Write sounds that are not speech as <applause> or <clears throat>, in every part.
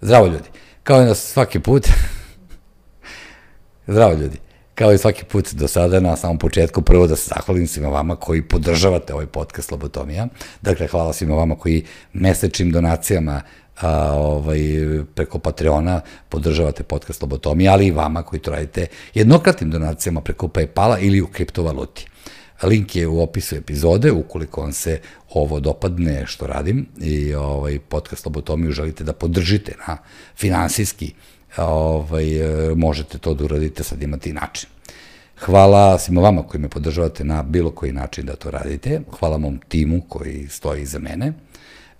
Zdravo ljudi. Kao i na svaki put, <laughs> zdravo ljudi. Kao i svaki put do sada, na samom početku, prvo da se zahvalim svima vama koji podržavate ovaj podcast Lobotomija. Dakle, hvala svima vama koji mesečnim donacijama a, ovaj, preko Patreona podržavate podcast Lobotomija, ali i vama koji to radite jednokratnim donacijama preko Paypala ili u kriptovaluti. Link je u opisu epizode, ukoliko vam se ovo dopadne što radim i ovaj podcast Lobotomiju želite da podržite na finansijski, ovaj, možete to da uradite, sad imate i način. Hvala svima vama koji me podržavate na bilo koji način da to radite. Hvala mom timu koji stoji iza mene.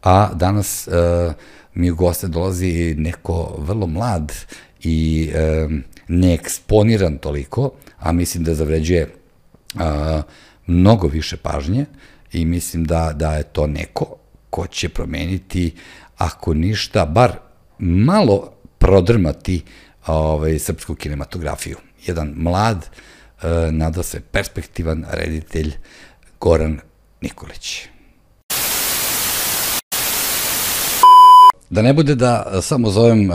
A danas uh, mi u goste dolazi neko vrlo mlad i uh, neeksponiran toliko, a mislim da zavređuje uh, mnogo više pažnje i mislim da, da je to neko ko će promeniti, ako ništa, bar malo prodrmati ovaj, srpsku kinematografiju. Jedan mlad, e, nada se perspektivan reditelj Goran Nikolić. Da ne bude da samo zovem e,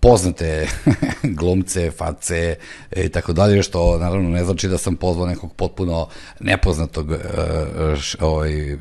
poznate <laughs> glumce, face i tako dalje, što naravno ne znači da sam pozvao nekog potpuno nepoznatog e, ovaj,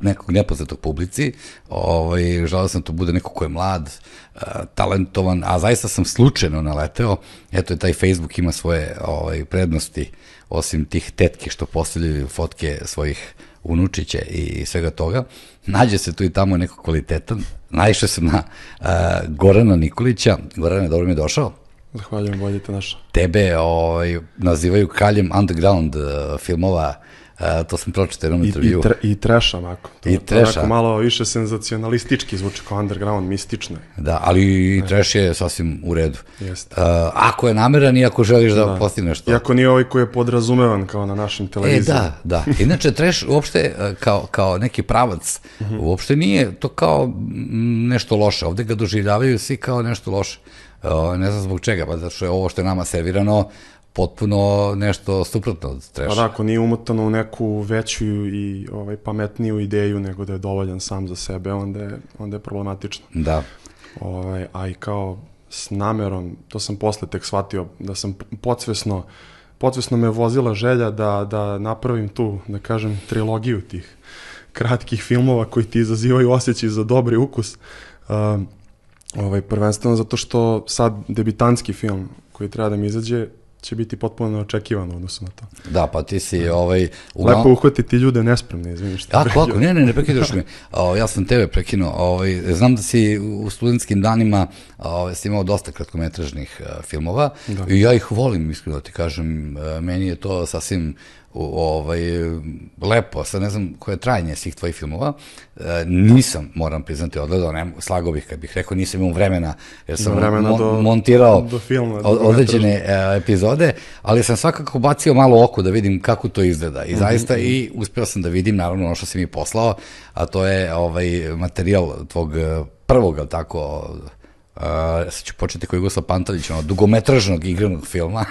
nekog nepoznatog publici. Ovaj, želeo sam to bude neko ko je mlad, e, talentovan, a zaista sam slučajno naleteo. Eto je taj Facebook ima svoje ovaj, prednosti, osim tih tetki što postavljaju fotke svojih unučiće i svega toga. Nađe se tu i tamo neko kvalitetan. Naišao sam na uh, Gorana Nikolića. Gorana, dobro mi je došao. Zahvaljujem, bolje te našao. Tebe ovaj, nazivaju kraljem underground uh, filmova A, to sam pročitao jednom intervju. I, tre, I treša, onako. To, I treša. To malo više senzacionalistički zvuči kao underground, mistično. Da, ali i treš je sasvim u redu. Jeste. Uh, ako je nameran i ako želiš da, da. postigneš to. Iako nije ovaj koji je podrazumevan kao na našim televizijama. E, da, da. Inače, treš uopšte kao, kao neki pravac, -hmm. uopšte nije to kao nešto loše. Ovde ga doživljavaju svi kao nešto loše. Uh, ne znam zbog čega, pa zato što je ovo što je nama servirano, potpuno nešto suprotno od treša. Pa da, ako nije umotano u neku veću i ovaj, pametniju ideju nego da je dovoljan sam za sebe, onda je, onda je problematično. Da. Ovaj, a i kao s namerom, to sam posle tek shvatio, da sam podsvesno, podsvesno me vozila želja da, da napravim tu, da kažem, trilogiju tih kratkih filmova koji ti izazivaju osjećaj za dobri ukus. Uh, ovaj, prvenstveno zato što sad debitanski film koji treba da mi izađe će biti potpuno neočekivano odnosno na to. Da, pa ti si ovaj... Uglavnom... Lepo uhvatiti ljude nespremne, izvini što Tako, ako, ne, ne, ne prekidaš <laughs> me. O, ja sam tebe prekinuo. Ovaj, znam da si u studentskim danima ovaj, si imao dosta kratkometražnih uh, filmova da. i ja ih volim, iskreno da ti kažem. Uh, meni je to sasvim ovaj, lepo, sad ne znam koje je trajanje svih tvojih filmova, e, nisam, moram priznati, odgledao, ne, slago bih kad bih rekao, nisam imao vremena, jer sam vremena mo do, montirao do filma, do određene e, epizode, ali sam svakako bacio malo oko da vidim kako to izgleda i mm -hmm. zaista i uspeo sam da vidim, naravno, ono što si mi poslao, a to je ovaj materijal tvog e, prvog, tako, Uh, sad ću početi koji Jugoslav Pantalić, ono, dugometražnog igranog filma,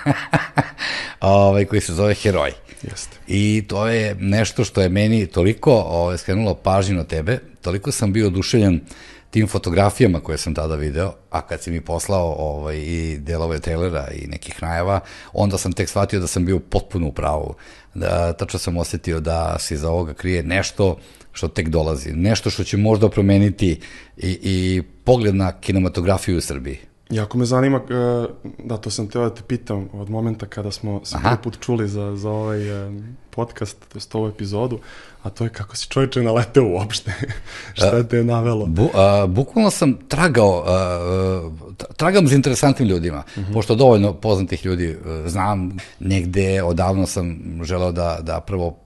<laughs> ovaj, koji se zove Heroj. Jeste. I to je nešto što je meni toliko ovaj, skrenulo pažnju na tebe, toliko sam bio oduševljen tim fotografijama koje sam tada video, a kad si mi poslao ovaj, i delove trailera i nekih najava, onda sam tek shvatio da sam bio potpuno u pravu. Da, tačno sam osetio da se iza ovoga krije nešto što tek dolazi, nešto što će možda promeniti i, i pogled na kinematografiju u Srbiji. Jako me zanima, e, da to sam teo da te pitam od momenta kada smo se prvi put čuli za, za ovaj e, podcast, to je ovu epizodu, a to je kako si čovječe naleteo uopšte, <laughs> šta te je navelo? Bu, a, bukvalno sam tragao, a, tragam za interesantnim ljudima, uh mhm. -huh. pošto dovoljno poznatih ljudi a, znam, negde odavno sam želeo da, da prvo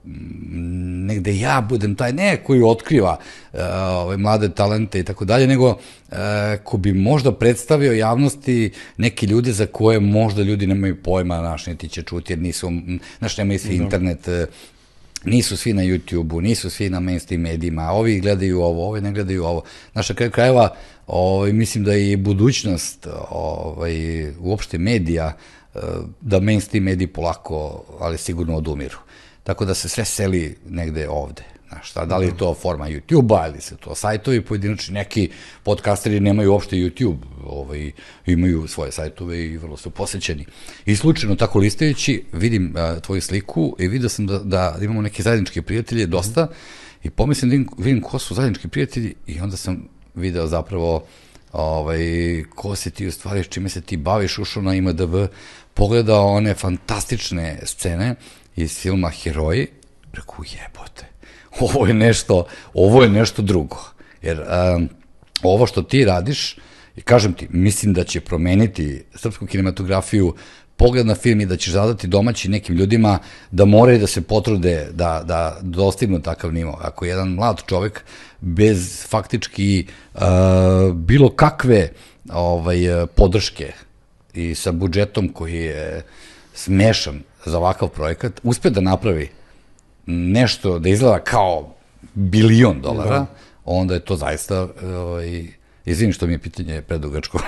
negde ja budem taj, ne koji otkriva a, ove mlade talente i tako dalje, nego a, ko bi možda predstavio javnosti neki ljudi za koje možda ljudi nemaju pojma, naš, niti će čuti, jer nisu, znaš, nemaju svi da. internet, nisu svi na YouTube-u, nisu svi na mainstream medijima, ovi gledaju ovo, ovi ne gledaju ovo. Znaš, na kraju krajeva, ovaj, mislim da je budućnost ovaj, uopšte medija, eh, da mainstream mediji polako, ali sigurno odumiru. Tako da se sve seli negde ovde Znaš, šta, da li je to forma YouTube-a ili se to sajtovi pojedinačni, neki podcasteri nemaju uopšte YouTube, ovaj, imaju svoje sajtove i vrlo su posećeni. I slučajno tako listajući, vidim a, tvoju sliku i vidio sam da, da imamo neke zajedničke prijatelje, dosta, i pomislim da vidim, ko su zajednički prijatelji i onda sam video zapravo ovaj, ko si ti u stvari, čime se ti baviš, ušao na IMDB, pogledao one fantastične scene iz filma Heroji, rekao jebote, <laughs> ovo je nešto, ovo je nešto drugo. Jer um, ovo što ti radiš, i kažem ti, mislim da će promeniti srpsku kinematografiju pogled na film i da ćeš zadati domaći nekim ljudima da moraju da se potrude da, da dostignu takav nivo. Ako jedan mlad čovek bez faktički uh, bilo kakve ovaj, podrške i sa budžetom koji je smešan za ovakav projekat, uspe da napravi nešto da izgleda kao bilion dolara, da. onda je to zaista ovaj, Izvini što mi je pitanje predugačko.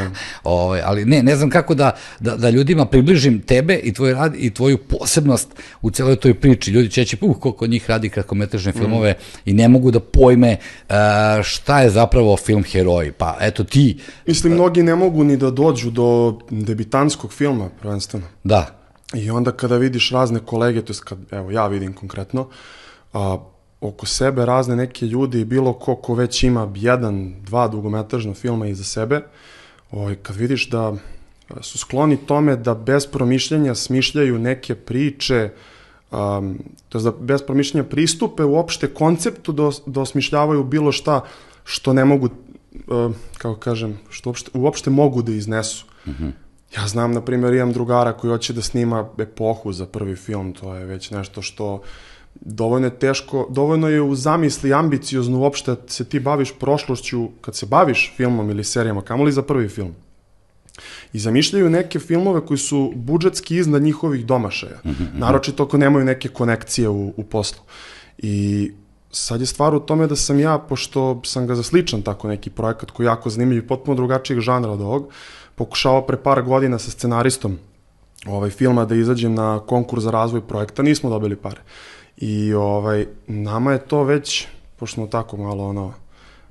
<laughs> Ovaj, ali ne, ne znam kako da, da, da ljudima približim tebe i tvoj rad i tvoju posebnost u celoj toj priči. Ljudi će reći, uh, koliko njih radi kratkometražne mm. filmove i ne mogu da pojme uh, šta je zapravo film Heroji. Pa eto ti... Mislim, mnogi ne mogu ni da dođu do debitanskog filma, prvenstveno. Da. I onda kada vidiš razne kolege, to je kad, evo, ja vidim konkretno, a, oko sebe razne neke ljudi bilo ko ko već ima jedan, dva dugometražna filma iza sebe, ovaj, kad vidiš da su skloni tome da bez promišljanja smišljaju neke priče, um, to je da bez promišljanja pristupe uopšte konceptu da, da osmišljavaju bilo šta što ne mogu, uh, kako kažem, što uopšte, uopšte mogu da iznesu. Mm -hmm. Ja znam, na primjer, imam drugara koji hoće da snima epohu za prvi film, to je već nešto što dovoljno je teško, dovoljno je u zamisli ambiciozno uopšte se ti baviš prošlošću kad se baviš filmom ili serijama, kamoli za prvi film. I zamišljaju neke filmove koji su budžetski iznad njihovih domašaja, mm -hmm. naročito ako nemaju neke konekcije u, u poslu. I sad je stvar u tome da sam ja, pošto sam ga za sličan tako neki projekat koji je jako zanimljiv i potpuno drugačijeg žanra od ovog, pokušavao pre par godina sa scenaristom ovaj filma da izađem na konkurs za razvoj projekta, nismo dobili pare. I ovaj, nama je to već, pošto smo tako malo ono,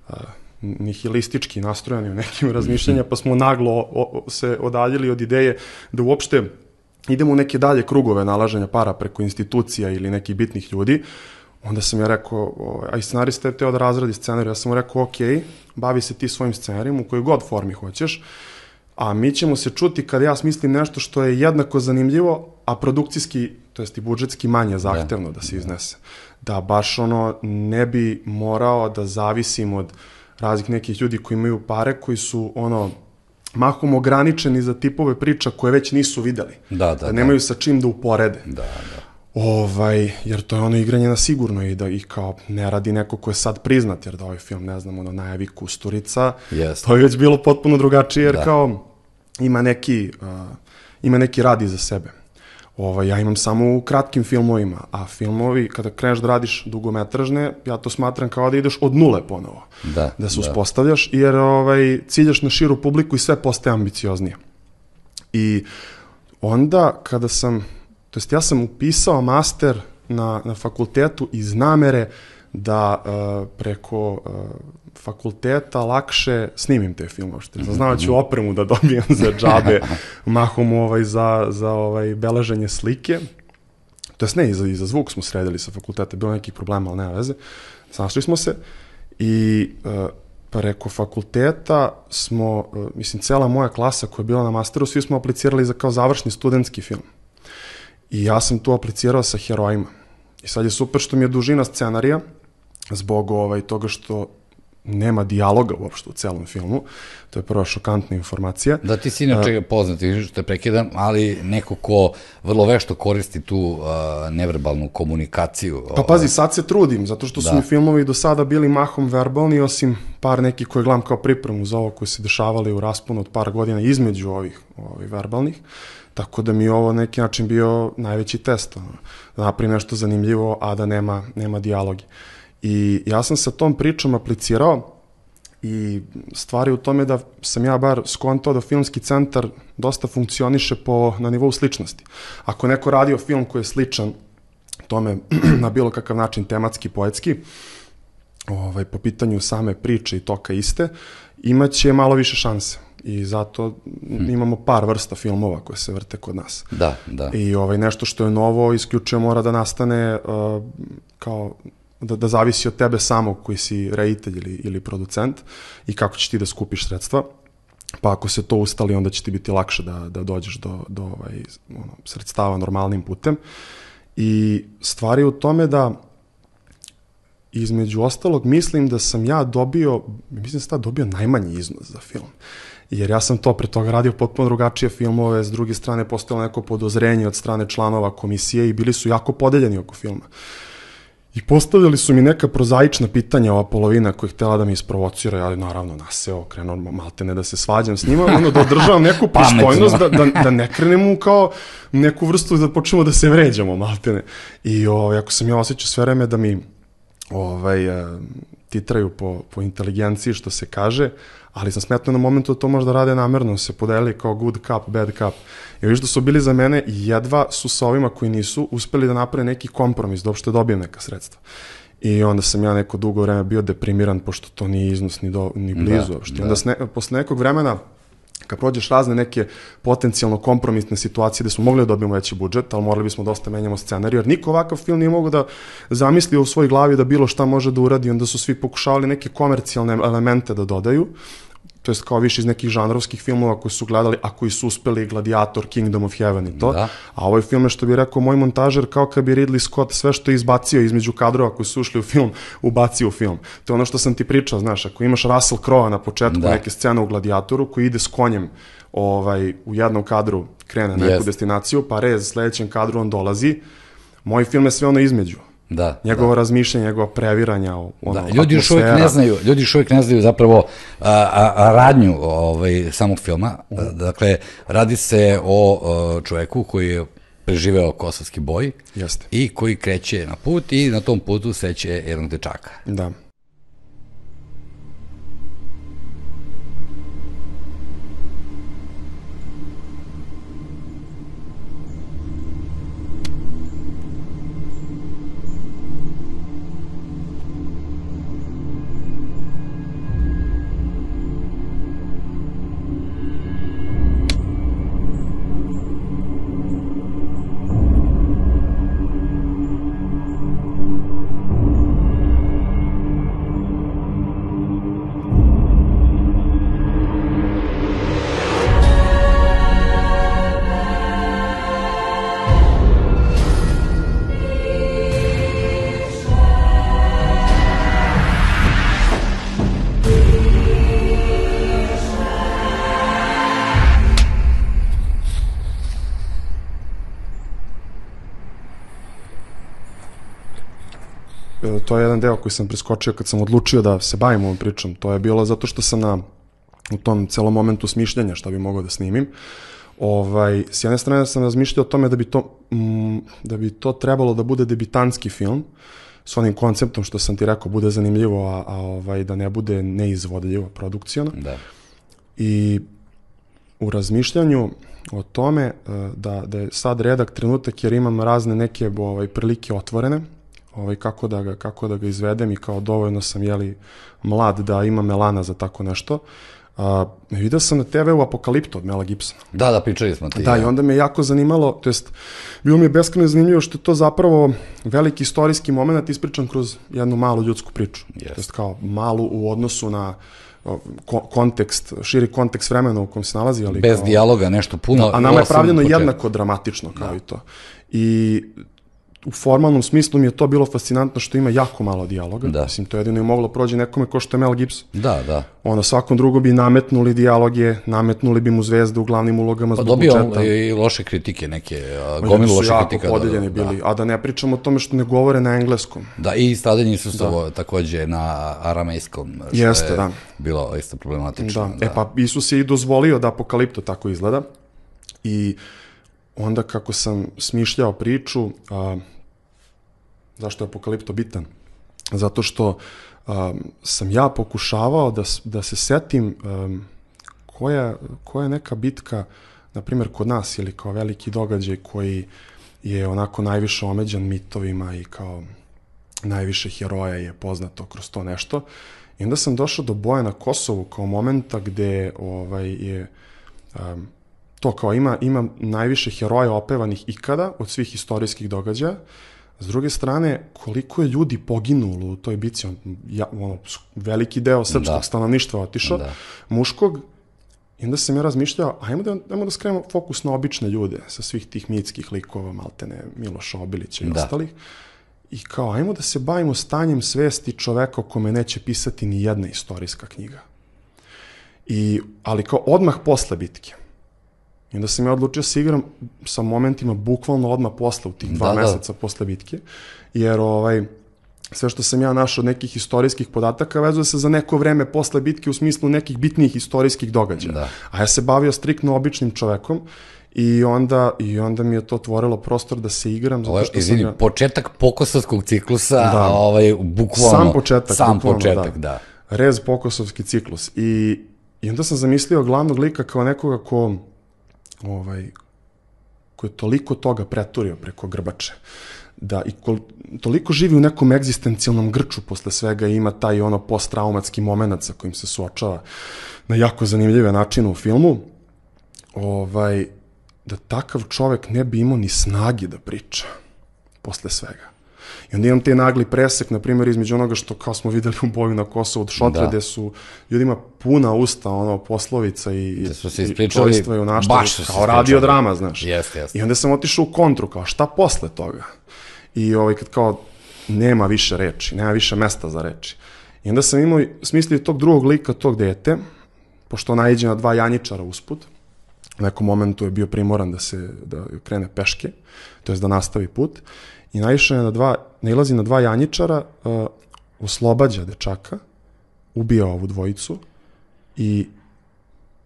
uh, nihilistički nastrojeni u nekim razmišljanja, pa smo naglo o, o, se odaljili od ideje da uopšte idemo u neke dalje krugove nalaženja para preko institucija ili nekih bitnih ljudi, onda sam ja rekao, ovaj, a i scenarista je teo da razradi scenarij, ja sam mu rekao, ok, bavi se ti svojim scenarijem u kojoj god formi hoćeš, a mi ćemo se čuti kad ja smislim nešto što je jednako zanimljivo, a produkcijski, to jest i budžetski manje zahtevno da, da se iznese. Da baš ono ne bi morao da zavisim od raznih nekih ljudi koji imaju pare, koji su ono mahom ograničeni za tipove priča koje već nisu videli. Da, da, da. da nemaju sa čim da uporede. Da, da. Ovaj, jer to je ono igranje na sigurno i da ih kao ne radi neko ko je sad priznat, jer da ovaj film, ne znam, ono najavi Kusturica, yes. to je već bilo potpuno drugačije, jer da. kao ima neki, uh, ima neki rad iza sebe. Ovaj, ja imam samo u kratkim filmovima, a filmovi, kada kreneš da radiš dugometražne, ja to smatram kao da ideš od nule ponovo. Da, da se da. uspostavljaš, jer ovaj, ciljaš na širu publiku i sve postaje ambicioznije. I onda, kada sam, to jest ja sam upisao master na, na fakultetu iz namere da uh, preko uh, fakulteta lakše snimim te filmove, što znaću opremu da dobijem za džabe, <laughs> mahom ovaj, za, za ovaj, beleženje slike. To jest ne, i za, i za zvuk smo sredili sa fakulteta, bilo nekih problema, ali nema veze. Snašli smo se i uh, preko fakulteta smo, uh, mislim, cela moja klasa koja je bila na masteru, svi smo aplicirali za kao završni studentski film. I ja sam tu aplicirao sa herojima. I sad je super što mi je dužina scenarija, zbog ovaj, toga što nema dijaloga uopšte u celom filmu. To je prva šokantna informacija. Da, ti si inače poznati, što te prekidam, ali neko ko vrlo vešto koristi tu uh, neverbalnu komunikaciju. Pa pazi, sad se trudim, zato što su da. mi filmovi do sada bili mahom verbalni, osim par nekih koje gledam kao pripremu za ovo koje se dešavali u rasponu od par godina između ovih, ovih verbalnih. Tako da mi je ovo neki način bio najveći test. Ono, da napravim nešto zanimljivo, a da nema, nema dijalogi. Uh, I ja sam sa tom pričom aplicirao i stvari u tome da sam ja bar skontao da filmski centar dosta funkcioniše po, na nivou sličnosti. Ako neko radio film koji je sličan tome <clears throat> na bilo kakav način tematski, poetski, ovaj, po pitanju same priče i toka iste, imaće malo više šanse i zato hmm. imamo par vrsta filmova koje se vrte kod nas. Da, da. I ovaj, nešto što je novo isključivo mora da nastane uh, kao da, da zavisi od tebe samog koji si reditelj ili, ili producent i kako ćeš ti da skupiš sredstva. Pa ako se to ustali, onda će ti biti lakše da, da dođeš do, do ovaj, ono, sredstava normalnim putem. I stvari u tome da između ostalog mislim da sam ja dobio, mislim da sam tad dobio najmanji iznos za film. Jer ja sam to pre toga radio potpuno drugačije filmove, s druge strane postojalo neko podozrenje od strane članova komisije i bili su jako podeljeni oko filma. I postavljali su mi neka prozaična pitanja, ova polovina koja je htela da mi isprovocira, ali naravno naseo, krenuo malte ne da se svađam s njima, ono da održavam neku <laughs> pristojnost, da, da, da ne krenemo kao neku vrstu da počnemo da se vređamo maltene. I o, ovaj, ako sam ja osjećao sve vreme da mi ovaj, titraju po, po inteligenciji, što se kaže, ali sam smetno na momentu da to možda rade namerno, se podeli kao good cup, bad cup. I viš da su bili za mene i jedva su sa ovima koji nisu uspeli da naprave neki kompromis, da uopšte dobijem neka sredstva. I onda sam ja neko dugo vreme bio deprimiran, pošto to nije iznos ni, do, ni blizu da, uopšte. Da. Onda sne, posle nekog vremena kad prođeš razne neke potencijalno kompromisne situacije gde smo mogli da dobijemo veći budžet, ali morali bismo dosta menjamo scenariju, jer niko ovakav film nije mogo da zamisli u svojoj glavi da bilo šta može da uradi, onda su svi pokušavali neke komercijalne elemente da dodaju, to jest kao više iz nekih žanrovskih filmova koji su gledali, a koji su uspeli Gladiator, Kingdom of Heaven i to. Da. A ovaj film je što bi rekao moj montažer kao kad bi Ridley Scott sve što je izbacio između kadrova koji su ušli u film, ubacio u film. To je ono što sam ti pričao, znaš, ako imaš Russell Crowe na početku da. neke scene u Gladiatoru koji ide s konjem ovaj, u jednom kadru krene na neku yes. destinaciju, pa rez, sledećem kadru on dolazi, moj film je sve ono između. Da, njegovo da. razmišljanje, njegova previranja, ono, da, ljudi još uvijek ne znaju, ljudi još uvijek ne znaju zapravo a, a, a radnju ovaj samog filma. Uh. Dakle, radi se o, o čoveku koji je preživeo kosovski boj Jeste. i koji kreće na put i na tom putu seće jednog dečaka. Da. To je jedan deo koji sam preskočio kad sam odlučio da se bavim ovom pričom. To je bilo zato što sam na, u tom celom momentu smišljanja šta bi mogao da snimim. Ovaj, s jedne strane sam razmišljao o tome da bi to, mm, da bi to trebalo da bude debitanski film, s onim konceptom što sam ti rekao bude zanimljivo, a, a ovaj, da ne bude neizvodljivo produkcijno. Da. I u razmišljanju o tome eh, da, da je sad redak trenutak jer imam razne neke ovaj, prilike otvorene, ovaj, kako, da ga, kako da ga izvedem i kao dovoljno sam jeli mlad da ima melana za tako nešto. A, vidio sam na TV-u Apokalipto od Mela Gibsona. Da, da, pričali smo ti. Da, ja. i onda me jako zanimalo, to jest, bilo mi je beskreno zanimljivo što je to zapravo veliki istorijski moment ispričan kroz jednu malu ljudsku priču. Yes. To jest kao malu u odnosu na kontekst, širi kontekst vremena u kojem se nalazi. Ali Bez kao, dijaloga, nešto puno. Da, a nama je pravljeno jednako dramatično kao da. i to. I u formalnom smislu mi je to bilo fascinantno što ima jako malo dijaloga. Da. Mislim, to jedino je moglo prođe nekome ko što je Mel Gibson. Da, da. Ono, svakom drugom bi nametnuli dijaloge, nametnuli bi mu zvezde u glavnim ulogama pa zbog dobio budžeta. i loše kritike, neke, gomilu loše kritika. Jako podeljeni da, bili, da. a da ne pričamo o tome što ne govore na engleskom. Da, i stavljeni su da. takođe na aramejskom, što Jeste, je da. bilo isto problematično. Da. Da. E pa Isus je i dozvolio da apokalipto tako izgleda i onda kako sam smišljao priču, a, zašto je apokalipto bitan? Zato što a, sam ja pokušavao da, da se setim a, koja, koja je neka bitka, na primjer kod nas ili kao veliki događaj koji je onako najviše omeđan mitovima i kao najviše heroja je poznato kroz to nešto. I onda sam došao do boja na Kosovu kao momenta gde ovaj, je um, to kao ima, ima najviše heroja opevanih ikada od svih istorijskih događaja. S druge strane, koliko je ljudi poginulo u toj bici, on, ja, ono, veliki deo srpskog da. stanovništva otišao, da. muškog, I onda sam ja razmišljao, ajmo da, ajmo da skrenemo fokus na obične ljude sa svih tih mitskih likova, Maltene, Miloša Obilića i da. ostalih. I kao, ajmo da se bavimo stanjem svesti čoveka o kome neće pisati ni jedna istorijska knjiga. I, ali kao odmah posle bitke. I onda sam ja odlučio da se igram sa momentima bukvalno odmah posle, u tih dva da, da. meseca da. posle bitke, jer ovaj, sve što sam ja našao od nekih istorijskih podataka vezuje se za neko vreme posle bitke u smislu nekih bitnijih istorijskih događaja. Da. A ja se bavio striktno običnim čovekom I onda, I onda mi je to otvorilo prostor da se igram. Zato što izvini, sam ja... početak pokosovskog ciklusa, da. ovaj, bukvalno... Sam početak. Sam bukvalno, početak, da. da. Rez pokosovski ciklus. I, I onda sam zamislio glavnog lika kao nekoga ko, ovaj, ko je toliko toga preturio preko grbače da i kol, toliko živi u nekom egzistencijalnom grču posle svega i ima taj ono posttraumatski moment sa kojim se suočava na jako zanimljive načine u filmu, ovaj, da takav čovek ne bi imao ni snagi da priča posle svega. I onda imam te nagli presek, na primjer, između onoga što kao smo videli u boju na Kosovu od šotra, da. gde su ljudima puna usta, ono, poslovica i, da su se ispričali, i u našta, baš su kao radio drama, znaš. Jeste, jeste. I onda sam otišao u kontru, kao šta posle toga? I ovaj, kad kao nema više reči, nema više mesta za reči. I onda sam imao, smislio tog drugog lika, tog dete, pošto najđe na dva janjičara usput, u nekom momentu je bio primoran da se da krene peške, to je da nastavi put i naišao je na dva, nailazi na dva janjičara, uh, oslobađa dečaka, ubija ovu dvojicu i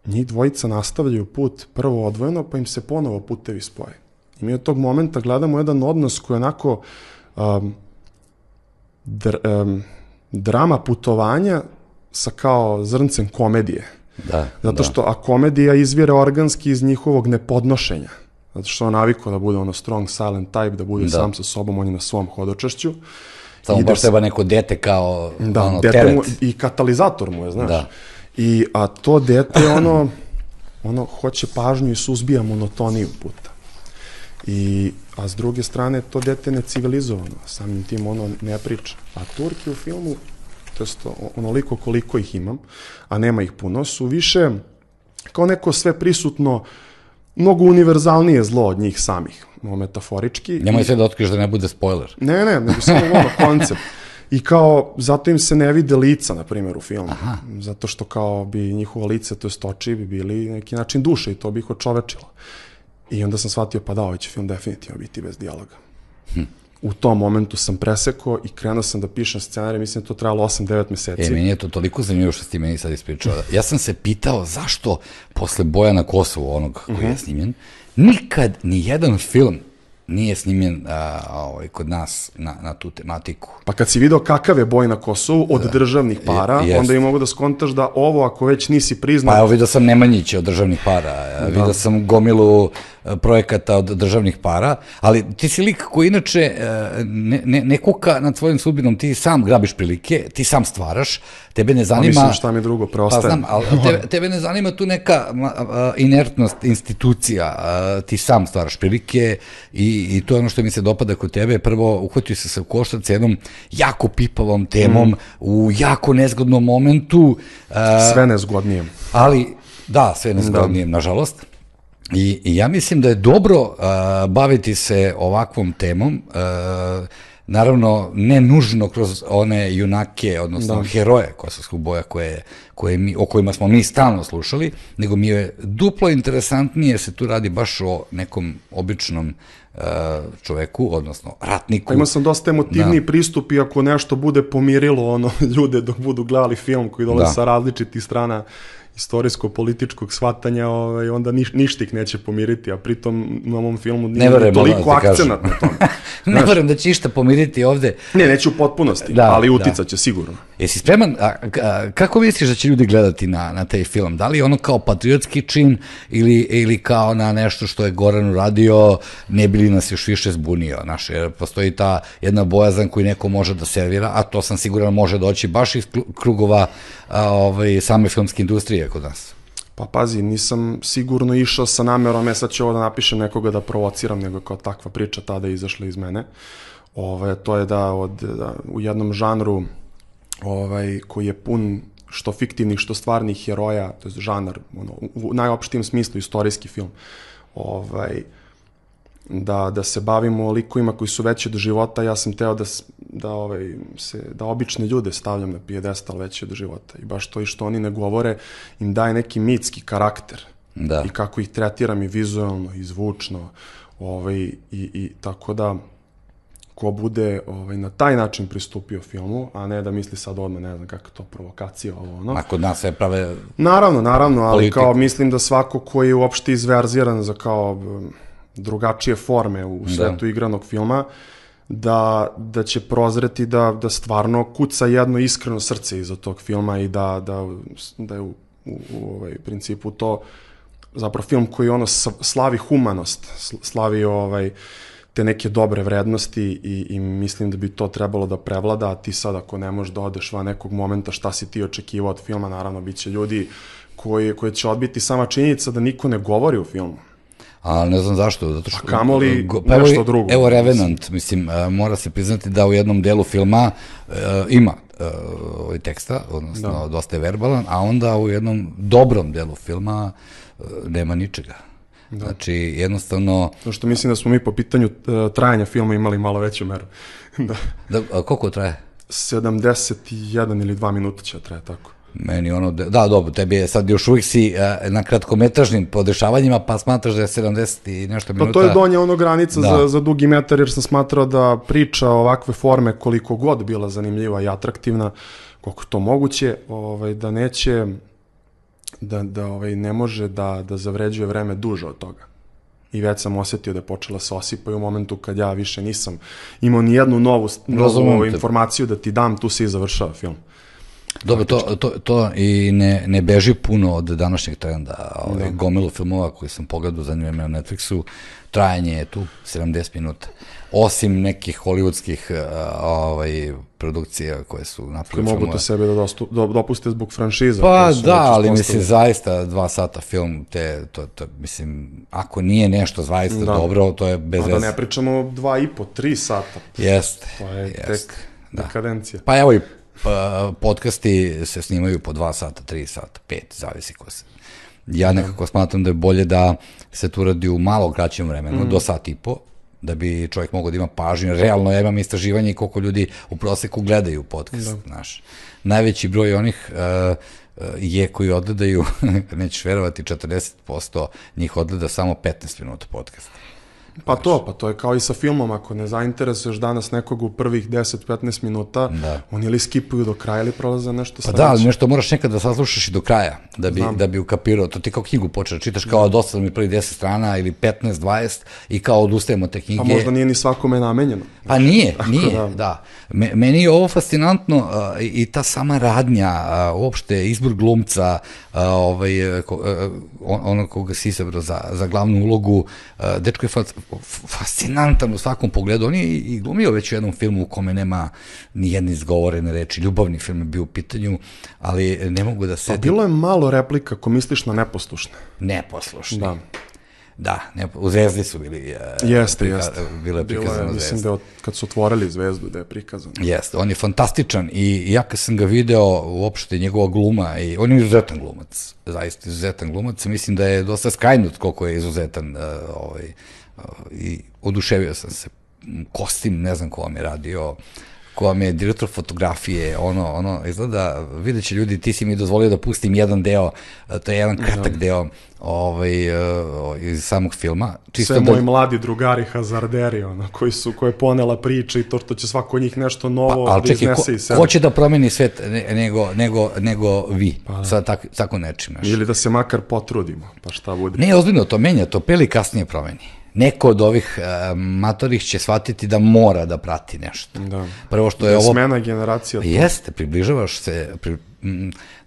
njih dvojica nastavljaju put prvo odvojeno, pa im se ponovo putevi spoje. I mi od tog momenta gledamo jedan odnos koji je onako um, dr, um, drama putovanja sa kao zrncem komedije. Da, Zato što, da. a komedija izvire organski iz njihovog nepodnošenja. Zato što on naviko da bude ono strong silent type, da bude da. sam sa sobom, on je na svom hodočašću. Samo baš treba neko dete kao da, ono, dete teret. Mu, I katalizator mu je, znaš. Da. I, a to dete, ono, ono, hoće pažnju i suzbija monotoniju puta. I, a s druge strane, to dete necivilizovano, samim tim ono ne priča. A Turki u filmu to jest onoliko koliko ih imam, a nema ih puno, su više kao neko sve prisutno, mnogo univerzalnije zlo od njih samih, metaforički. Nemoj sve da otkriš da ne bude spoiler. Ne, ne, nego samo <laughs> ono koncept. I kao, zato im se ne vide lica, na primjer, u filmu. Aha. Zato što kao bi njihovo lice, to jest oči, bi bili neki način duše i to bi ih očovečilo. I onda sam shvatio, pa da, ovaj će film definitivno biti bez dijaloga. Hm u tom momentu sam presekao i krenuo sam da pišem scenarij, mislim da to trajalo 8-9 meseci. E, meni je to toliko zanimljivo što ti meni sad ispričao. Ja sam se pitao zašto posle boja na Kosovu, onog koji je mhm. snimljen, nikad ni jedan film nije snimljen a, ovaj, kod nas na, na tu tematiku. Pa kad si video kakav je boj na Kosovu od da. državnih para, je, onda i mogu da skontaš da ovo, ako već nisi priznat... Pa evo, vidio sam Nemanjića od državnih para, da. vidio sam gomilu projekata od državnih para, ali ti si lik koji inače e, ne, ne, ne kuka nad svojim sudbinom, ti sam grabiš prilike, ti sam stvaraš, tebe ne zanima... Pa mislim šta mi drugo preostaje. Pa znam, ali tebe, <laughs> tebe ne zanima tu neka inertnost institucija, ti sam stvaraš prilike i, i to je ono što mi se dopada kod tebe, prvo uhvatio se sa koštac jednom jako pipavom temom, mm. u jako nezgodnom momentu. Sve nezgodnijem. Ali, da, sve nezgodnijem, da. nažalost. I, I ja mislim da je dobro uh, baviti se ovakvom temom, uh, naravno ne nužno kroz one junake, odnosno da. heroje kosovskog boja koje, koje mi, o kojima smo mi stalno slušali, nego mi je duplo interesantnije se tu radi baš o nekom običnom uh, čoveku, odnosno ratniku. Pa imao sam dosta emotivniji da. pristup i ako nešto bude pomirilo ono <laughs> ljude dok budu gledali film koji dolaze da. sa različitih strana istorijsko-političkog shvatanja, ovaj, onda niš, ništa ih neće pomiriti, a pritom u ovom filmu Ne nije verujem, toliko da akcenat na tome. <laughs> ne verujem da će išta pomiriti ovde. Ne, neće u potpunosti, Da, ali da. uticat će sigurno. Jesi spreman, a, a, kako misliš da će ljudi gledati na, na taj film? Da li ono kao patriotski čin ili, ili kao na nešto što je Goran uradio, ne bili nas još više zbunio? Znaš, jer postoji ta jedna bojazan koju neko može da servira, a to sam siguran može doći baš iz kru- krugova a, ovaj, same filmske industrije kod nas. Pa pazi, nisam sigurno išao sa namerom, ja sad ću ovo da napišem nekoga da provociram, nego kao takva priča tada je izašla iz mene. Ove, to je da, od, da u jednom žanru ovaj, koji je pun što fiktivnih, što stvarnih heroja, to je žanar, ono, u, najopštijem smislu, istorijski film, ovaj, da, da se bavimo likovima koji su veći od života, ja sam teo da, da, ovaj, se, da obične ljude stavljam na pijedestal veći od života. I baš to i što oni ne govore, im daje neki mitski karakter. Da. I kako ih tretiram i vizualno, i zvučno. Ovaj, i, I tako da, ko bude ovaj, na taj način pristupio filmu, a ne da misli sad odmah, ne znam kako je to provokacija, ovo ono. A kod nas sve prave... Naravno, naravno, ali Politiku. kao mislim da svako koji je uopšte izverziran za kao drugačije forme u svetu igranog filma, da, da će prozreti da, da stvarno kuca jedno iskreno srce iza tog filma i da, da, da je u, u, u ovaj principu to zapravo film koji ono slavi humanost, sl- slavi ovaj te neke dobre vrednosti i, i mislim da bi to trebalo da prevlada, a ti sad ako ne možeš da odeš van nekog momenta šta si ti očekivao od filma, naravno bit će ljudi koji, koji će odbiti sama činjenica da niko ne govori u filmu. A ne znam zašto, zato što... A kamoli Go- nešto evo, drugo. Evo Revenant, mislim, e, mora se priznati da u jednom delu filma e, ima e, ovaj teksta, odnosno da. dosta je verbalan, a onda u jednom dobrom delu filma nema ničega. Da. Znači, jednostavno, Zato što mislim da smo mi po pitanju uh, trajanja filma imali malo veću meru. <laughs> da. da, a koliko traje? 71 ili 2 minuta će da traje tako. Meni ono, da, da, dobro, tebi je sad još uvijek si e, na kratkometražnim podešavanjima, pa smatraš da je 70 i nešto Pa minuta. to je donja ono granica Da. za, za dugi metar, jer sam smatrao da priča ovakve forme, koliko god bila zanimljiva i atraktivna, koliko to moguće, ovaj, da neće, da, da ovaj, ne može da, da zavređuje vreme duže od toga. I već sam osetio da je počela se osipa i u momentu kad ja više nisam imao ni jednu novu, novu ovaj, informaciju da ti dam, tu se i završava film. Dobro, to, to, to i ne, ne beži puno od današnjeg trenda. Ovaj, Gomilu filmova koji sam pogledao za njime na Netflixu, trajanje je tu 70 minuta. Osim nekih hollywoodskih uh, ovaj, produkcija koje su napravili mogu filmove. to sebe da dostu, do, dopuste zbog franšiza. Pa da, ali mislim zaista dva sata film, te, to, to, mislim, ako nije nešto zaista Da. dobro, to je bez A da ne pričamo dva i po, tri sata. Jeste, To je jeste. tek dekadencija. Pa evo i podcasti se snimaju po dva sata, tri sata, pet, zavisi ko se. Ja nekako smatram da je bolje da se to radi u malo kraćem vremenu, Mhm. do sat i po, da bi čovjek mogao da ima pažnju. Realno ja imam istraživanje koliko ljudi u proseku gledaju podcast, da. znaš. Najveći broj onih uh, je koji odgledaju, <laughs> nećeš verovati, 40% njih odgleda samo 15 minuta podcasta. Pa to, pa to je kao i sa filmom, ako ne zainteresuješ danas nekog u prvih 10-15 minuta, Da. oni ili skipuju do kraja ili prolaze nešto Pa sledeće. da, ali nešto moraš nekad da saslušaš i do kraja, da bi, da bi ukapirao. To ti kao knjigu počeš, čitaš kao dosta mi prvi 10 strana ili 15, 20 i kao odustajemo od te knjige. Pa možda nije ni svakome namenjeno. Pa nije, nije, da. da. Me, meni je ovo fascinantno a, i ta sama radnja, a, uopšte izbor glumca, a, ovaj, on, ono koga si izabrao za, za glavnu ulogu, a, dečko je fascinantan u svakom pogledu. On je i, glumio već u jednom filmu u kome nema ni jedne izgovorene reči. Ljubavni film je bio u pitanju, ali ne mogu da A setim. bilo je malo replika ako misliš na neposlušne. Neposlušni. Da. Da, ne, u Zvezdi su bili... e, Jeste, prika- jeste. Bilo je Bilo je, prikazano mislim Zvezda. da je od, kad su otvorili zvezdu da je prikazano. Jeste, on je fantastičan i ja kad sam ga video uopšte njegova gluma i on je izuzetan glumac, zaista izuzetan glumac, mislim da je dosta skrajnut koliko je izuzetan uh, ovaj, uh, i oduševio sam se. Kostim, ne znam ko vam je radio, ko vam je direktor fotografije, ono, ono, izgleda, vidjet će ljudi, ti si mi dozvolio da pustim jedan deo, to je jedan kratak da. deo ovaj, uh, iz samog filma. Čisto Sve da... moji mladi drugari hazarderi, ono, koji su, koje je ponela priča i to što će svako od njih nešto novo pa, ali da čekaj, iznese ko, iz sebe. Ko će da promeni svet nego, nego, nego vi, pa, da. sa tak, tako nečim. Naš. Ili da se makar potrudimo, pa šta bude. Ne, ozbiljno, to menja, to peli kasnije promeni neko od ovih uh, matorih će shvatiti da mora da prati nešto. Da. Prvo što je da ovo... smena generacija. To. Jeste, približavaš se, pri,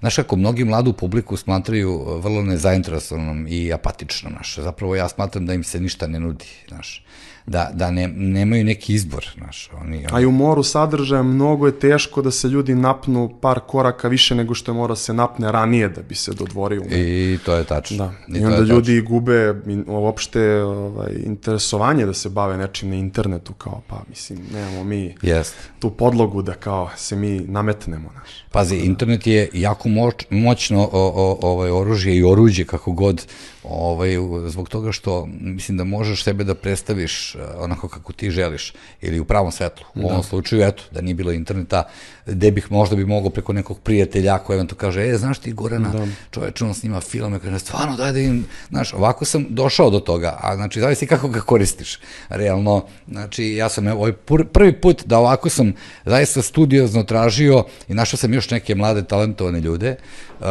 znaš kako mnogi mladu publiku smatraju vrlo nezainteresovanom i apatičnom, znaš. Zapravo ja smatram da im se ništa ne nudi, znaš da, da ne, nemaju neki izbor. Znaš, oni, oni... A i u moru sadržaja mnogo je teško da se ljudi napnu par koraka više nego što je mora se napne ranije da bi se dodvorio. I to je tačno. Da. I, I onda ljudi tačno. gube uopšte ovaj, interesovanje da se bave nečim na internetu, kao pa mislim, nemamo mi Jest. tu podlogu da kao se mi nametnemo. Znaš. Pazi, internet je jako moć, moćno o, o, ovaj, oružje i oruđe, kako god, ovaj, zbog toga što mislim da možeš sebe da predstaviš onako kako ti želiš ili u pravom svetlu. U da. ovom slučaju, eto, da nije bilo interneta, gde bih možda bi mogao preko nekog prijatelja koji to kaže, e, znaš ti Gorana, da. čoveč, on snima film, i kaže, stvarno, daj da im, znaš, ovako sam došao do toga, a znači, zavisi kako ga koristiš. Realno, znači, ja sam ovaj prvi put da ovako sam zaista studiozno tražio i našao sam još neke mlade talentovane ljude, uh,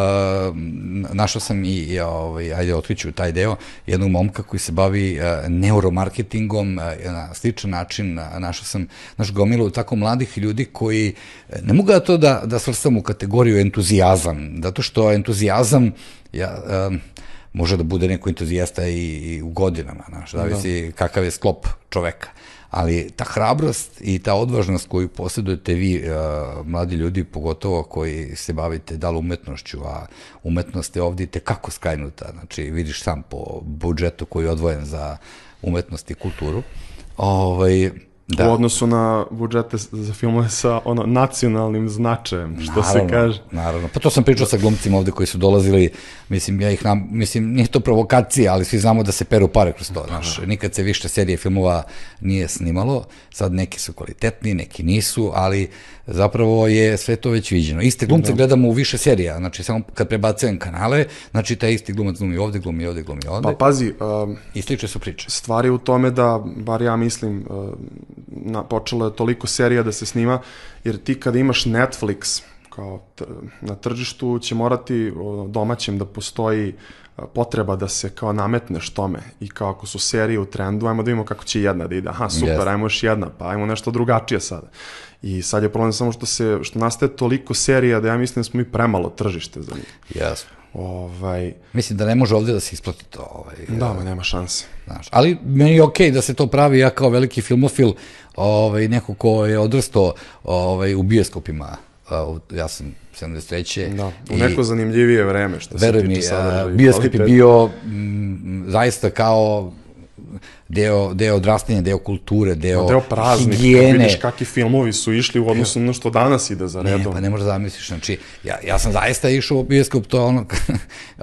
našao sam i, i ovaj, ajde, otkriću taj deo, jednog momka koji se bavi uh, neuromarketingom, uh, na sličan način, uh, našao sam, naš gomilu tako mladih ljudi koji ne mogu da to da, da svrstam u kategoriju entuzijazam, zato što entuzijazam, ja, um, može da bude neko entuzijasta i, i u godinama, znaš, zavisi da. kakav je sklop čoveka. Ali ta hrabrost i ta odvažnost koju posjedujete vi, uh, mladi ljudi, pogotovo koji se bavite da li umetnošću, a umetnost je ovdje kako skajnuta, znači vidiš sam po budžetu koji je odvojen za umetnost i kulturu, ovaj, Da. U odnosu na budžete za filmove sa ono nacionalnim značajem, što naravno, se kaže. Naravno, pa to sam pričao sa glumcima ovde koji su dolazili, mislim, ja ih nam, mislim, nije to provokacija, ali svi znamo da se peru pare kroz to, znaš, nikad se više serije filmova nije snimalo, sad neki su kvalitetni, neki nisu, ali zapravo je sve to već viđeno. Iste glumce da. gledamo u više serija, znači samo kad prebacujem kanale, znači taj isti glumac glumi ovde, glumi ovde, glumi ovde. Pa pazi, um, i sliče su priče. Stvari u tome da, bar ja mislim, uh, na, počelo je toliko serija da se snima, jer ti kada imaš Netflix, kao na tržištu će morati domaćem da postoji potreba da se kao nametneš tome i kao ako su serije u trendu, ajmo da vidimo kako će jedna da ide. Aha, super, yes. ajmo još jedna, pa ajmo nešto drugačije sada. I sad je problem samo što se što nastaje toliko serija da ja mislim da smo mi premalo tržište za njih. Jasno. Ovaj... Mislim da ne može ovde da se isplati to. Ovaj, da, ma nema šanse. Znaš, ali meni je okej okay da se to pravi, ja kao veliki filmofil, ovaj, neko ko je odrastao ovaj, u bioskopima, ja sam 73. Da, u i, neko zanimljivije vreme što se tiče sadržaja. Bioskop je bio m, zaista kao deo, deo odrastanja, deo kulture, deo, deo praznik, higijene. Vidiš kakvi filmovi su išli u odnosu na što danas ide za redom. Ne, pa ne možeš da zamisliš. Znači, ja, ja sam zaista išao u bioskop, to ono, <laughs>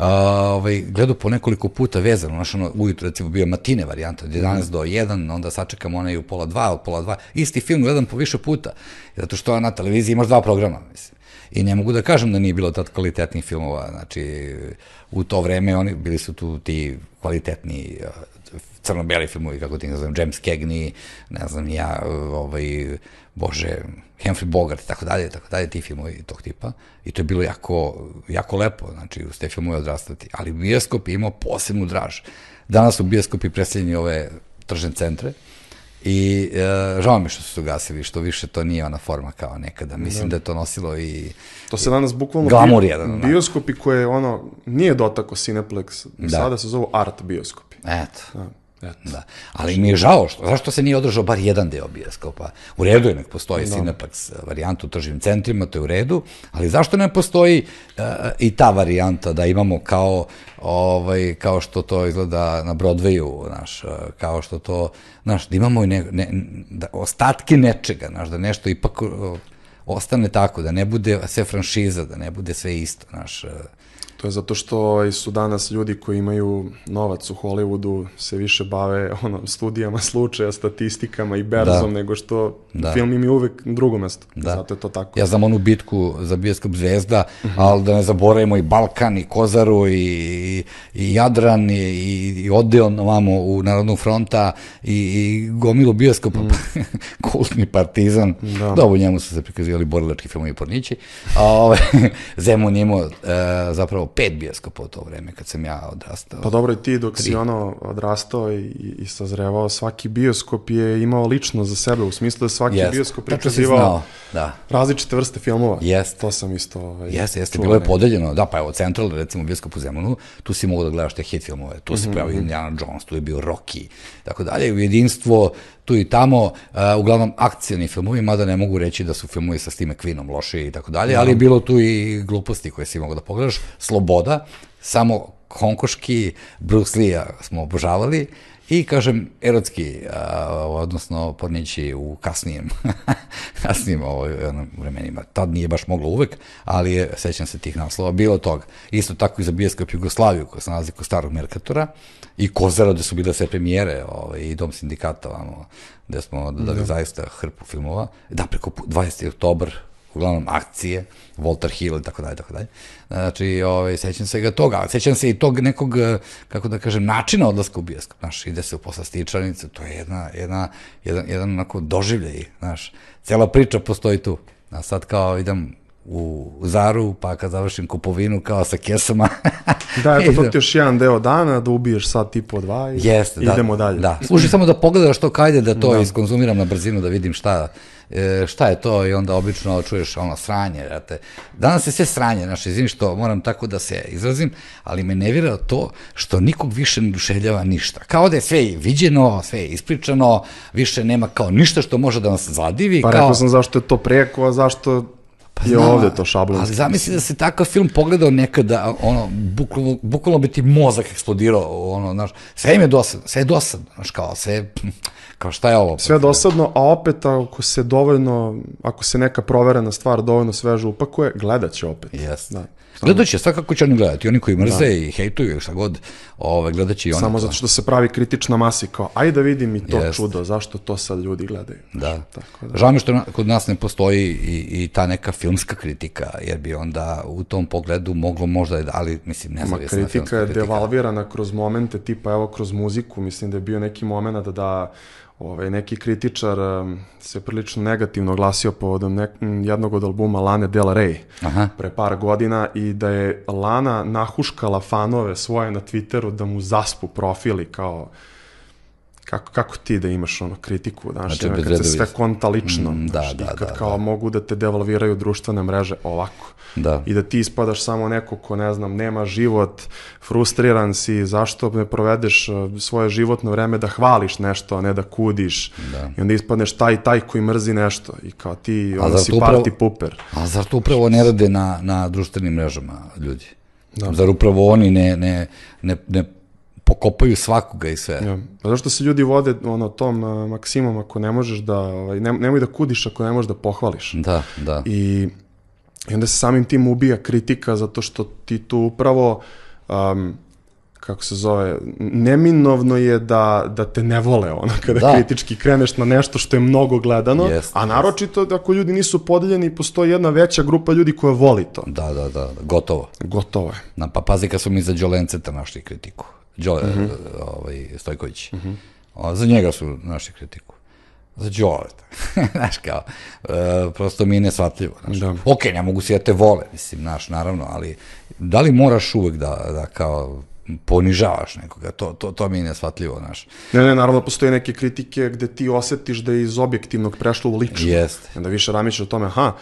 ovaj, gledao po nekoliko puta vezano, znaš, ono, ujutro recimo bio matine varijanta, od 11 mm. do 1, onda sačekam onaj u pola 2, od pola 2, isti film gledam po više puta, zato što na televiziji imaš dva programa, mislim. I ne mogu da kažem da nije bilo tad kvalitetnih filmova, znači u to vreme oni bili su tu ti kvalitetni crno-beli filmovi, kako ti ne znam, James Cagney, ne znam, ja, ovaj, bože, Humphrey Bogart tako dalje, tako dalje, ti filmovi tog tipa. I to je bilo jako, jako lepo, znači, uz te filmove odrastati. Ali bioskop je imao posebnu draž. Danas su bioskopi predstavljeni ove tržne centre, I e, žao mi što su se ugasili, što više to nije ona forma kao nekada. Mislim da, da je to nosilo i... To se danas bukvalno... Glamur jedan. Bioskopi koje, ono, nije dotako Cineplex, da. sada se zovu art bioskopi. Eto. Da. Da. Ali mi je žao, što, zašto se nije održao bar jedan deo bioskopa? U redu je, nek postoji da. Cineplex varijanta u tržnim centrima, to je u redu, ali zašto ne postoji uh, i ta varijanta da imamo kao, ovaj, kao što to izgleda na Broadwayu, naš, uh, kao što to, znaš, da imamo i ne, ne, da, ostatke nečega, znaš, da nešto ipak uh, ostane tako, da ne bude sve franšiza, da ne bude sve isto, znaš, uh, To je zato što ovaj, su danas ljudi koji imaju novac u Hollywoodu se više bave <laughs> ono, studijama slučaja, statistikama i berzom da. nego što da. film im je uvek na drugom mestu. Da. Zato je to tako. Ja znam onu bitku za bioskop Zvezda, uh mhm. -huh. ali da ne zaboravimo i Balkan, i Kozaru, i, i Jadran, i, i Odeon ovamo u Narodnog fronta, i, i gomilu bioskopa, mm. <laughs> kultni partizan. Da. Dobro, njemu su se prikazivali borilački filmovi pornići. A, ove, ovaj, <laughs> Zemun imao e, zapravo pet bioskopa u to vreme kad sam ja odrastao. Pa dobro i ti dok tri. si ono odrastao i, i sazrevao, svaki bioskop je imao lično za sebe, u smislu da svaki yes. bioskop prikazivao da. različite vrste filmova. Jeste. To sam isto ovaj, Jeste, jeste, bilo je podeljeno. Da, pa evo, Central, recimo, bioskop u Zemunu, tu si mogu da gledaš te hit filmove, tu se mm -hmm. pojavio Indiana Jones, tu je bio Rocky, tako dalje, u jedinstvo, tu i tamo, uh, uglavnom akcijni filmovi, mada ne mogu reći da su filmovi sa Steve McQueenom loši i tako dalje, ali je bilo tu i gluposti koje si mogu da pogledaš, sloboda, samo Honkoški, Bruce Lee-a smo obožavali, i, kažem, erotski, a, odnosno pornići u kasnijem, <laughs> kasnijem ovoj, vremenima. Tad nije baš moglo uvek, ali je, sećam se tih naslova, bilo tog. Isto tako i za Bijaskop Jugoslaviju, koja se nalazi kod starog Merkatora, i Kozara, gde su bile sve premijere, ovaj, i Dom sindikata, vamo, gde smo dodali da. zaista hrpu filmova. Da, preko 20. oktober, uglavnom akcije, Walter Hill i tako dalje, tako dalje. Znači, ovaj, sećam se ga toga, sećam se i tog nekog, kako da kažem, načina odlaska u bioskop, znaš, ide se u poslastičanicu, to je jedna, jedna, jedan, jedan onako doživljaj, znaš, cela priča postoji tu. A sad kao idem u Zaru, pa kad završim kupovinu kao sa kesama. <laughs> da, eto, to ti još jedan deo dana, da ubiješ sad tipo dva i Jeste, da. idemo da, dalje. Da, služi samo da pogledaš to kajde, da to da. iskonzumiram na brzinu, da vidim šta, e, šta je to i onda obično čuješ ono sranje. Rate. Danas je sve sranje, znaš, izvim što moram tako da se izrazim, ali me nevira to što nikog više ne dušeljava ništa. Kao da je sve viđeno, sve je ispričano, više nema kao ništa što može da nas zadivi. Pa kao... rekao sam zašto je to preko, a zašto Pa je ovde to šablonski. Ali zamisli da se takav film pogledao nekada, ono, bukvalno, bukvalno bi ti mozak eksplodirao, ono, znaš, sve im je dosadno, sve je dosadno, znaš, kao, sve, <laughs> kao šta je ovo? Sve je dosadno, a opet ako se dovoljno, ako se neka proverena stvar dovoljno sveže upakuje, gledat će opet. Jes. Da. Gledat će, svakako će oni gledati, oni koji mrze da. i hejtuju, šta god, ove, gledat će i oni. Samo zato što se pravi kritična masa i kao, ajde da vidim i to Jest. čudo, zašto to sad ljudi gledaju. Da. Tako da. Žao mi što na, kod nas ne postoji i, i ta neka filmska kritika, jer bi onda u tom pogledu moglo možda, ali mislim, ne znam. kritika je devalvirana kroz momente, tipa evo kroz muziku, mislim da je bio neki moment da ovaj, neki kritičar um, se prilično negativno glasio povodom nek, jednog od albuma Lane Del Rey Aha. pre par godina i da je Lana nahuškala fanove svoje na Twitteru da mu zaspu profili kao kako, kako ti da imaš ono kritiku, znaš, znači, kad se sve konta lično, mm, da, znaš, da, kad da, kao da. mogu da te devalviraju društvene mreže ovako. Da. I da ti ispadaš samo neko ko, ne znam, nema život, frustriran si, zašto ne provedeš uh, svoje životno vreme da hvališ nešto, a ne da kudiš. Da. I onda ispadneš taj taj koji mrzi nešto i kao ti, onda si upravo, party puper. A zar to upravo ne rade na, na društvenim mrežama ljudi? Da. Zar upravo oni ne, ne, ne, ne pokopaju svakoga i sve. Ja. Pa zašto se ljudi vode ono, tom uh, maksimom ako ne možeš da, ovaj, ne, nemoj da kudiš ako ne možeš da pohvališ. Da, da. I, I onda se samim tim ubija kritika zato što ti tu upravo um, kako se zove, neminovno je da, da te ne vole ono kada da. kritički kreneš na nešto što je mnogo gledano, jest, a naročito jest. ako ljudi nisu podeljeni, postoji jedna veća grupa ljudi koja voli to. Da, da, da, gotovo. Gotovo je. Na, pa pazi kad su mi za Đolenceta našli kritiku. Đole, mm -hmm. ovaj, Stojković. Mm -hmm. o, za njega su naši kritiku. Za Đole. <laughs> znaš, kao, e, prosto mi je nesvatljivo. Znaš. Da. Ok, ne mogu si da te vole, mislim, znaš, naravno, ali da li moraš uvek da, da kao ponižavaš nekoga, to, to, to mi je nesvatljivo, znaš. Ne, ne, naravno postoje neke kritike gde ti osetiš da je iz objektivnog prešlo u lično. Jeste. Onda više ramiš o tome, aha,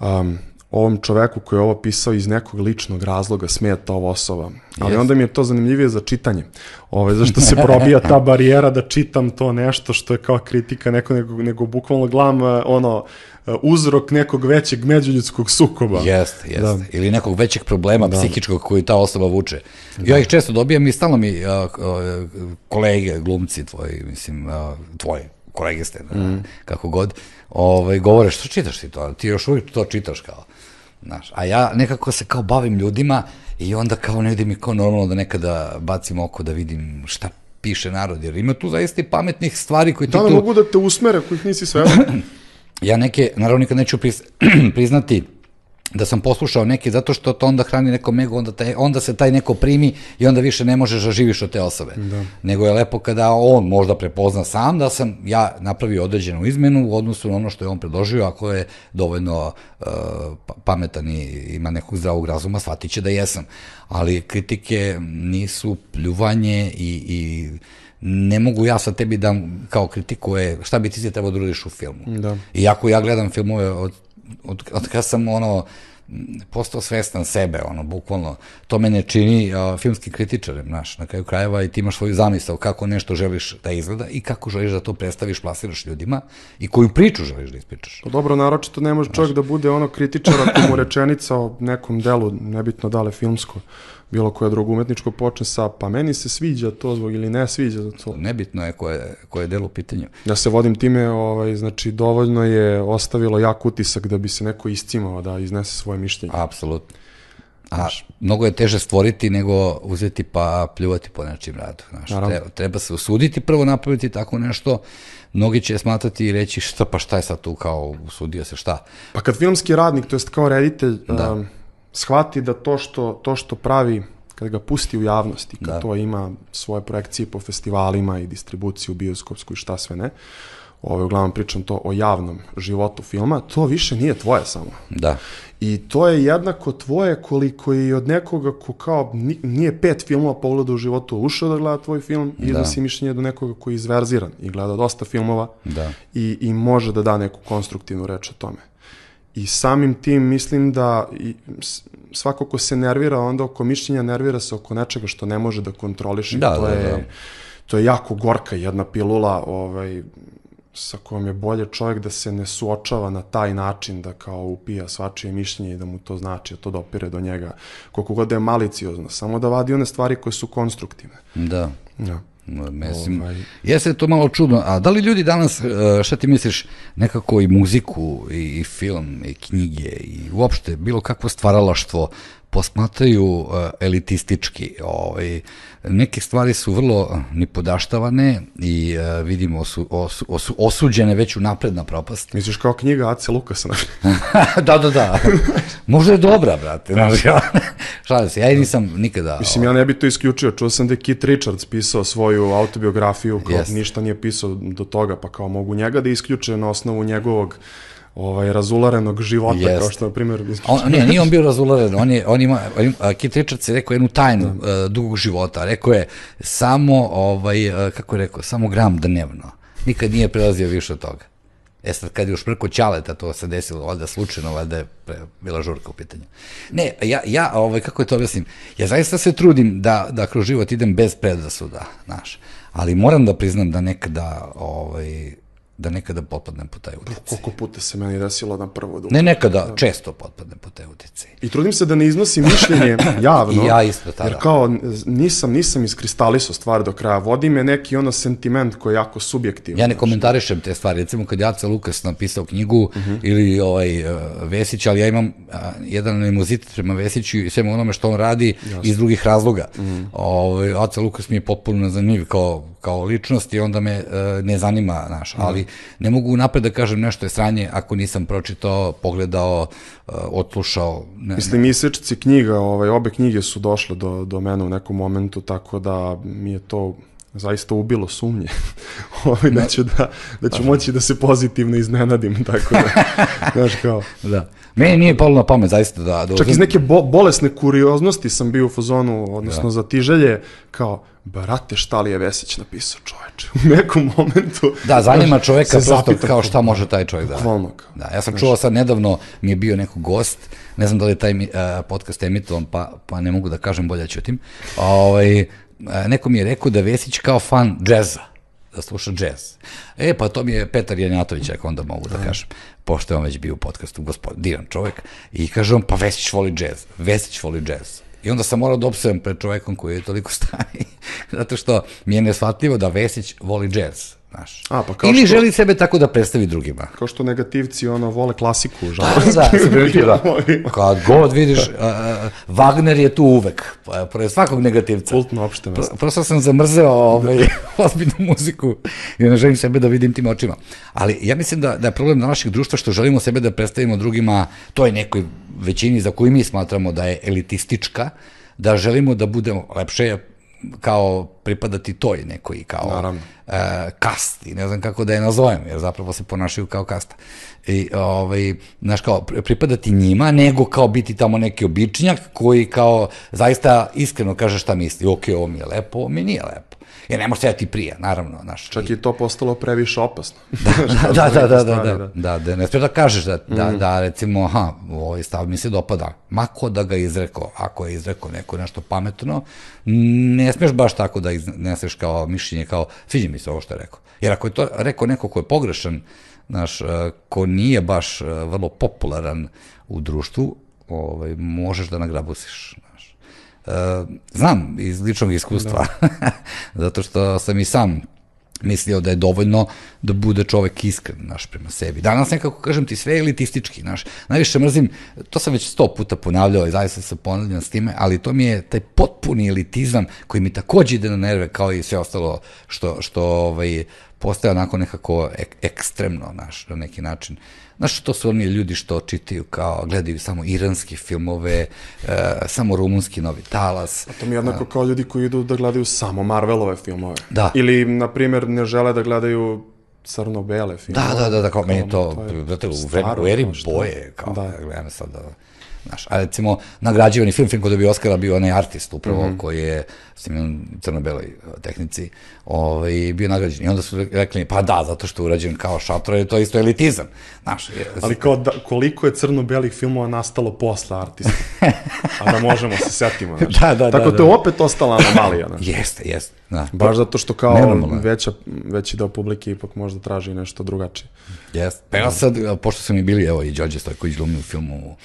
um, ovom čoveku koji je ovo pisao iz nekog ličnog razloga smeta ova osoba. Ali yes. onda mi je to zanimljivije za čitanje. Ove, zašto se probija ta barijera da čitam to nešto što je kao kritika neko, nego, nego bukvalno gledam e, ono, e, uzrok nekog većeg međuljudskog sukoba. Jeste, jeste. Da. Ili nekog većeg problema da. psihičkog koji ta osoba vuče. Da. Ja ih često dobijam i stalno mi uh, uh, kolege, glumci tvoji, mislim, uh, tvoji, kolege ste, mm. kako god, ovaj, govore, što čitaš ti to? Ti još uvijek to čitaš kao? Znaš, a ja nekako se kao bavim ljudima i onda kao negde mi kao normalno da nekada bacim oko da vidim šta piše narod, jer ima tu zaista i pametnih stvari koje ti Da tu... mogu da te usmere ako ih nisi sve? <clears throat> Ja neke, naravno nikad neću <clears throat> priznati da sam poslušao neke zato što to onda hrani nekom ego, onda, taj, onda se taj neko primi i onda više ne možeš da živiš od te osobe. Da. Nego je lepo kada on možda prepozna sam da sam ja napravio određenu izmenu u odnosu na ono što je on predložio, ako je dovoljno uh, pametan i ima nekog zdravog razuma, shvatit će da jesam. Ali kritike nisu pljuvanje i, i ne mogu ja sa tebi da kao kritikuje šta bi ti se trebao da uradiš u filmu. Da. Iako ja gledam filmove od, od, od kada sam ono postao svestan sebe, ono, bukvalno, to me ne čini uh, filmskim kritičarem, znaš, na kraju krajeva i ti imaš svoju zamisao kako nešto želiš da izgleda i kako želiš da to predstaviš, plasiraš ljudima i koju priču želiš da ispričaš. Pa dobro, naročito ne može čovjek da bude ono kritičar ako mu rečenica o nekom delu, nebitno da li filmsko, bilo koje drugo umetničko počne sa pa meni se sviđa to zbog ili ne sviđa za to. Nebitno je koje, koje je delo u pitanju. Ja se vodim time, ovaj, znači dovoljno je ostavilo jak utisak da bi se neko iscimao da iznese svoje mišljenje. Apsolutno. A mnogo je teže stvoriti nego uzeti pa pljuvati po nečim radu. Znaš, treba, treba se usuditi prvo napraviti tako nešto, mnogi će smatrati i reći šta pa šta je sad tu kao usudio se šta. Pa kad filmski radnik, to jest kao reditelj, da. um, shvati da to što, to što pravi kad ga pusti u javnosti, kad da. to ima svoje projekcije po festivalima i distribuciju bioskopsku i šta sve ne, ovaj, uglavnom pričam to o javnom životu filma, to više nije tvoje samo. Da. I to je jednako tvoje koliko i od nekoga ko kao nije pet filmova pogleda u životu ušao da gleda tvoj film i da. si mišljenje do nekoga koji je izverziran i gleda dosta filmova da. i, i može da da neku konstruktivnu reč o tome. I samim tim mislim da svako ko se nervira onda oko mišljenja nervira se oko nečega što ne može da kontroliše. Da, to da, je, da. To je jako gorka jedna pilula ovaj, sa kojom je bolje čovjek da se ne suočava na taj način da kao upija svačije mišljenje i da mu to znači, da to dopire do njega, koliko god da je maliciozno, samo da vadi one stvari koje su konstruktivne. Da. Ja. Mislim, ovaj... jeste to malo čudno, a da li ljudi danas, e, šta ti misliš, nekako i muziku, i, i film, i knjige, i uopšte bilo kakvo stvaralaštvo posmatraju uh, elitistički. Ovaj, neke stvari su vrlo nipodaštavane i uh, vidimo su osu, osu, osuđene već u napred na propast. Misliš kao knjiga Ace Lukasa? <laughs> da, da, da. Možda je dobra, brate. Znaš, ja, šalim se, ja i nisam nikada... Mislim, ja ne bi to isključio. Čuo sam da je Kit Richards pisao svoju autobiografiju, kao yes. ništa nije pisao do toga, pa kao mogu njega da isključe na osnovu njegovog ovaj razularenog života Jest. kao što na primjer on ne nije on bio razularen on je on ima Kit Richards je rekao jednu tajnu da. uh, dugog života rekao je samo ovaj uh, kako je rekao samo gram dnevno nikad nije prelazio više od toga E sad, kad je još preko Ćaleta to se desilo, valjda slučajno, valjda je pre, bila žurka u pitanju. Ne, ja, ja ovaj, kako je to objasnim, ja zaista se trudim da, da kroz život idem bez predrasuda, znaš, ali moram da priznam da nekada, ovaj, da nekada potpadnem po taj uticaj. Koliko puta se meni desilo na prvo da... Ne nekada, da. često potpadnem po taj uticaj. I trudim se da ne iznosim mišljenje <laughs> javno. I ja isto tada. Jer kao nisam, nisam iskristalisao stvar do kraja. Vodi me neki ono sentiment koji je jako subjektivan. Ja ne komentarišem te stvari. Recimo kad Jaca Lukas napisao knjigu uh mhm. -huh. ili ovaj uh, Vesić, ali ja imam uh, jedan animozitet prema Vesiću i svemu onome što on radi Jasne. iz drugih razloga. Uh mhm. -huh. ovaj, Jaca Lukas mi je potpuno zanimljiv kao, kao ličnost i onda me uh, ne zanima, naš, mhm. -huh. Ali ne mogu napred da kažem nešto je sranje ako nisam pročitao, pogledao, uh, odslušao. Ne, Mislim, isečci knjiga, ovaj, obe knjige su došle do, do mene u nekom momentu, tako da mi je to zaista ubilo sumnje <laughs> ovaj, da, ću, da, da ću moći da se pozitivno iznenadim, <laughs> tako da, znaš kao. Da. Meni nije palo na pamet, zaista, da... da Čak iz neke bo, bolesne kurioznosti sam bio u fazonu, odnosno da. za tiželje, kao, brate, šta li je Vesić napisao čoveče? <laughs> U nekom momentu... Da, zanima čoveka prosto kao šta može taj čovjek da... Hvalno Da, ja sam čuo sad nedavno, mi je bio neko gost, ne znam da li je taj uh, podcast emitovan, pa, pa ne mogu da kažem, bolje ćutim. Ovaj, neko mi je rekao da Vesić kao fan džeza da sluša džez. E, pa to mi je Petar Janjatović, ako onda mogu da, da kažem, pošto je on već bio u podcastu, gospod, divan čovek, i kaže on, pa Vesić voli džez, Vesić voli džez. I onda sam morao da opsujem pred čovekom koji je toliko <laughs> stari Zato što mi je nesvatljivo da Vesić voli džez. Znaš. A, pa kao Ili što- želi sebe tako da predstavi drugima. Kao što negativci ono vole klasiku, Da, žanr. da, se primetio, da. <laughs> Kad god vidiš, uh, Wagner je tu uvek, pa, pored svakog negativca. Kultno opšte mesto. Pro- Prosto sam zamrzeo ovaj, <laughs> ozbiljnu muziku i ne želim sebe da vidim tim očima. Ali ja mislim da, da je problem našeg društva što želimo sebe da predstavimo drugima, to je nekoj većini za koju mi smatramo da je elitistička, da želimo da budemo lepše kao pripadati toj nekoj kao Naravno. e, kasti, ne znam kako da je nazovem, jer zapravo se ponašaju kao kasta. I, ovaj, znaš, kao, pri- pripadati njima, nego kao biti tamo neki običnjak koji kao zaista iskreno kaže šta misli, ok, ovo mi je lepo, ovo mi nije lepo. Jer ne može se da ti prija, naravno, znaš. Čak i to postalo previše opasno. <laughs> da, da, da, da, stvari, da, da, da, ne smiješ da kažeš da, da, da, recimo, aha, ovaj stav mi se dopada, mako da ga izrekao, ako je izrekao neko nešto pametno, ne smiješ baš tako da izneseš kao mišljenje, kao, sviđa mi se ovo što je rekao. Jer ako je to rekao neko ko je pogrešan, znaš, eh, ko nije baš eh, vrlo popularan u društvu, ovaj, možeš da nagrabusiš. E, znam iz ličnog iskustva, <laughs> zato što sam i sam mislio da je dovoljno da bude čovek iskren, naš, prema sebi. Danas nekako, kažem ti, sve je elitistički, znaš. Najviše mrzim, to sam već sto puta ponavljao i zaista se ponavljam s time, ali to mi je taj potpuni elitizam koji mi takođe ide na nerve kao i sve ostalo što, što ovaj, postaje onako nekako ek, ekstremno, znaš, na neki način. Znaš, to su oni ljudi što čitaju kao, gledaju samo iranske filmove, e, samo rumunski novi talas. To mi je jednako kao ljudi koji idu da gledaju samo Marvelove filmove. Da. Ili, na primjer, ne žele da gledaju crno-bele filmove. Da, da, da, da, kao meni je to, je znate, u, vreme, u eri kao boje, kao da, Da. gledam sad da, znaš, a recimo, nagrađivani film, film koji dobio Oscara, bio onaj artist upravo, mm. -hmm. koji je snimljen u crno-beloj uh, tehnici, ovaj, bio nagrađen. I onda su rekli, pa da, zato što je urađen kao šator, je to isto elitizam, znaš. je- Ali kao da, koliko je crno-belih filmova nastalo posle artista. A da možemo se setimo. <laughs> Znači. Da, da, Tako da, to je da. opet ostala anomalija. <laughs> Znači. Jeste, jeste, da. Baš zato što kao Nenormalno veća, veći deo publike ipak možda traži nešto drugačije. Jeste. Pa ja sad, pošto su mi bili, evo, i Đorđe Stojković glumi u filmu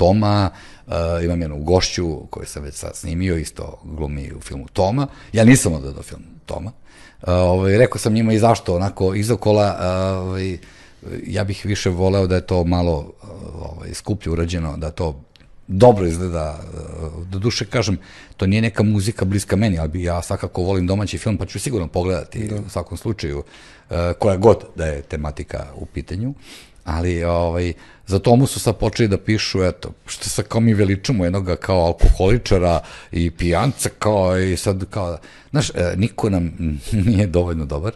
Toma, uh, imam jednu gošću koju sam već sad snimio, isto glumi u filmu Toma. Ja nisam odgledao film Toma. Uh, ovaj, rekao sam njima i zašto, onako, izokola, uh, ovaj, ja bih više voleo da je to malo uh, ovaj, skuplje urađeno, da to dobro izgleda, uh, do duše kažem, to nije neka muzika bliska meni, ali ja svakako volim domaći film, pa ću sigurno pogledati da. u svakom slučaju, uh, koja god da je tematika u pitanju, ali ovaj, za tomu su sad počeli da pišu, eto, što sad kao mi veličamo jednoga kao alkoholičara i pijanca, kao i sad kao, znaš, e, niko nam <laughs> nije dovoljno dobar,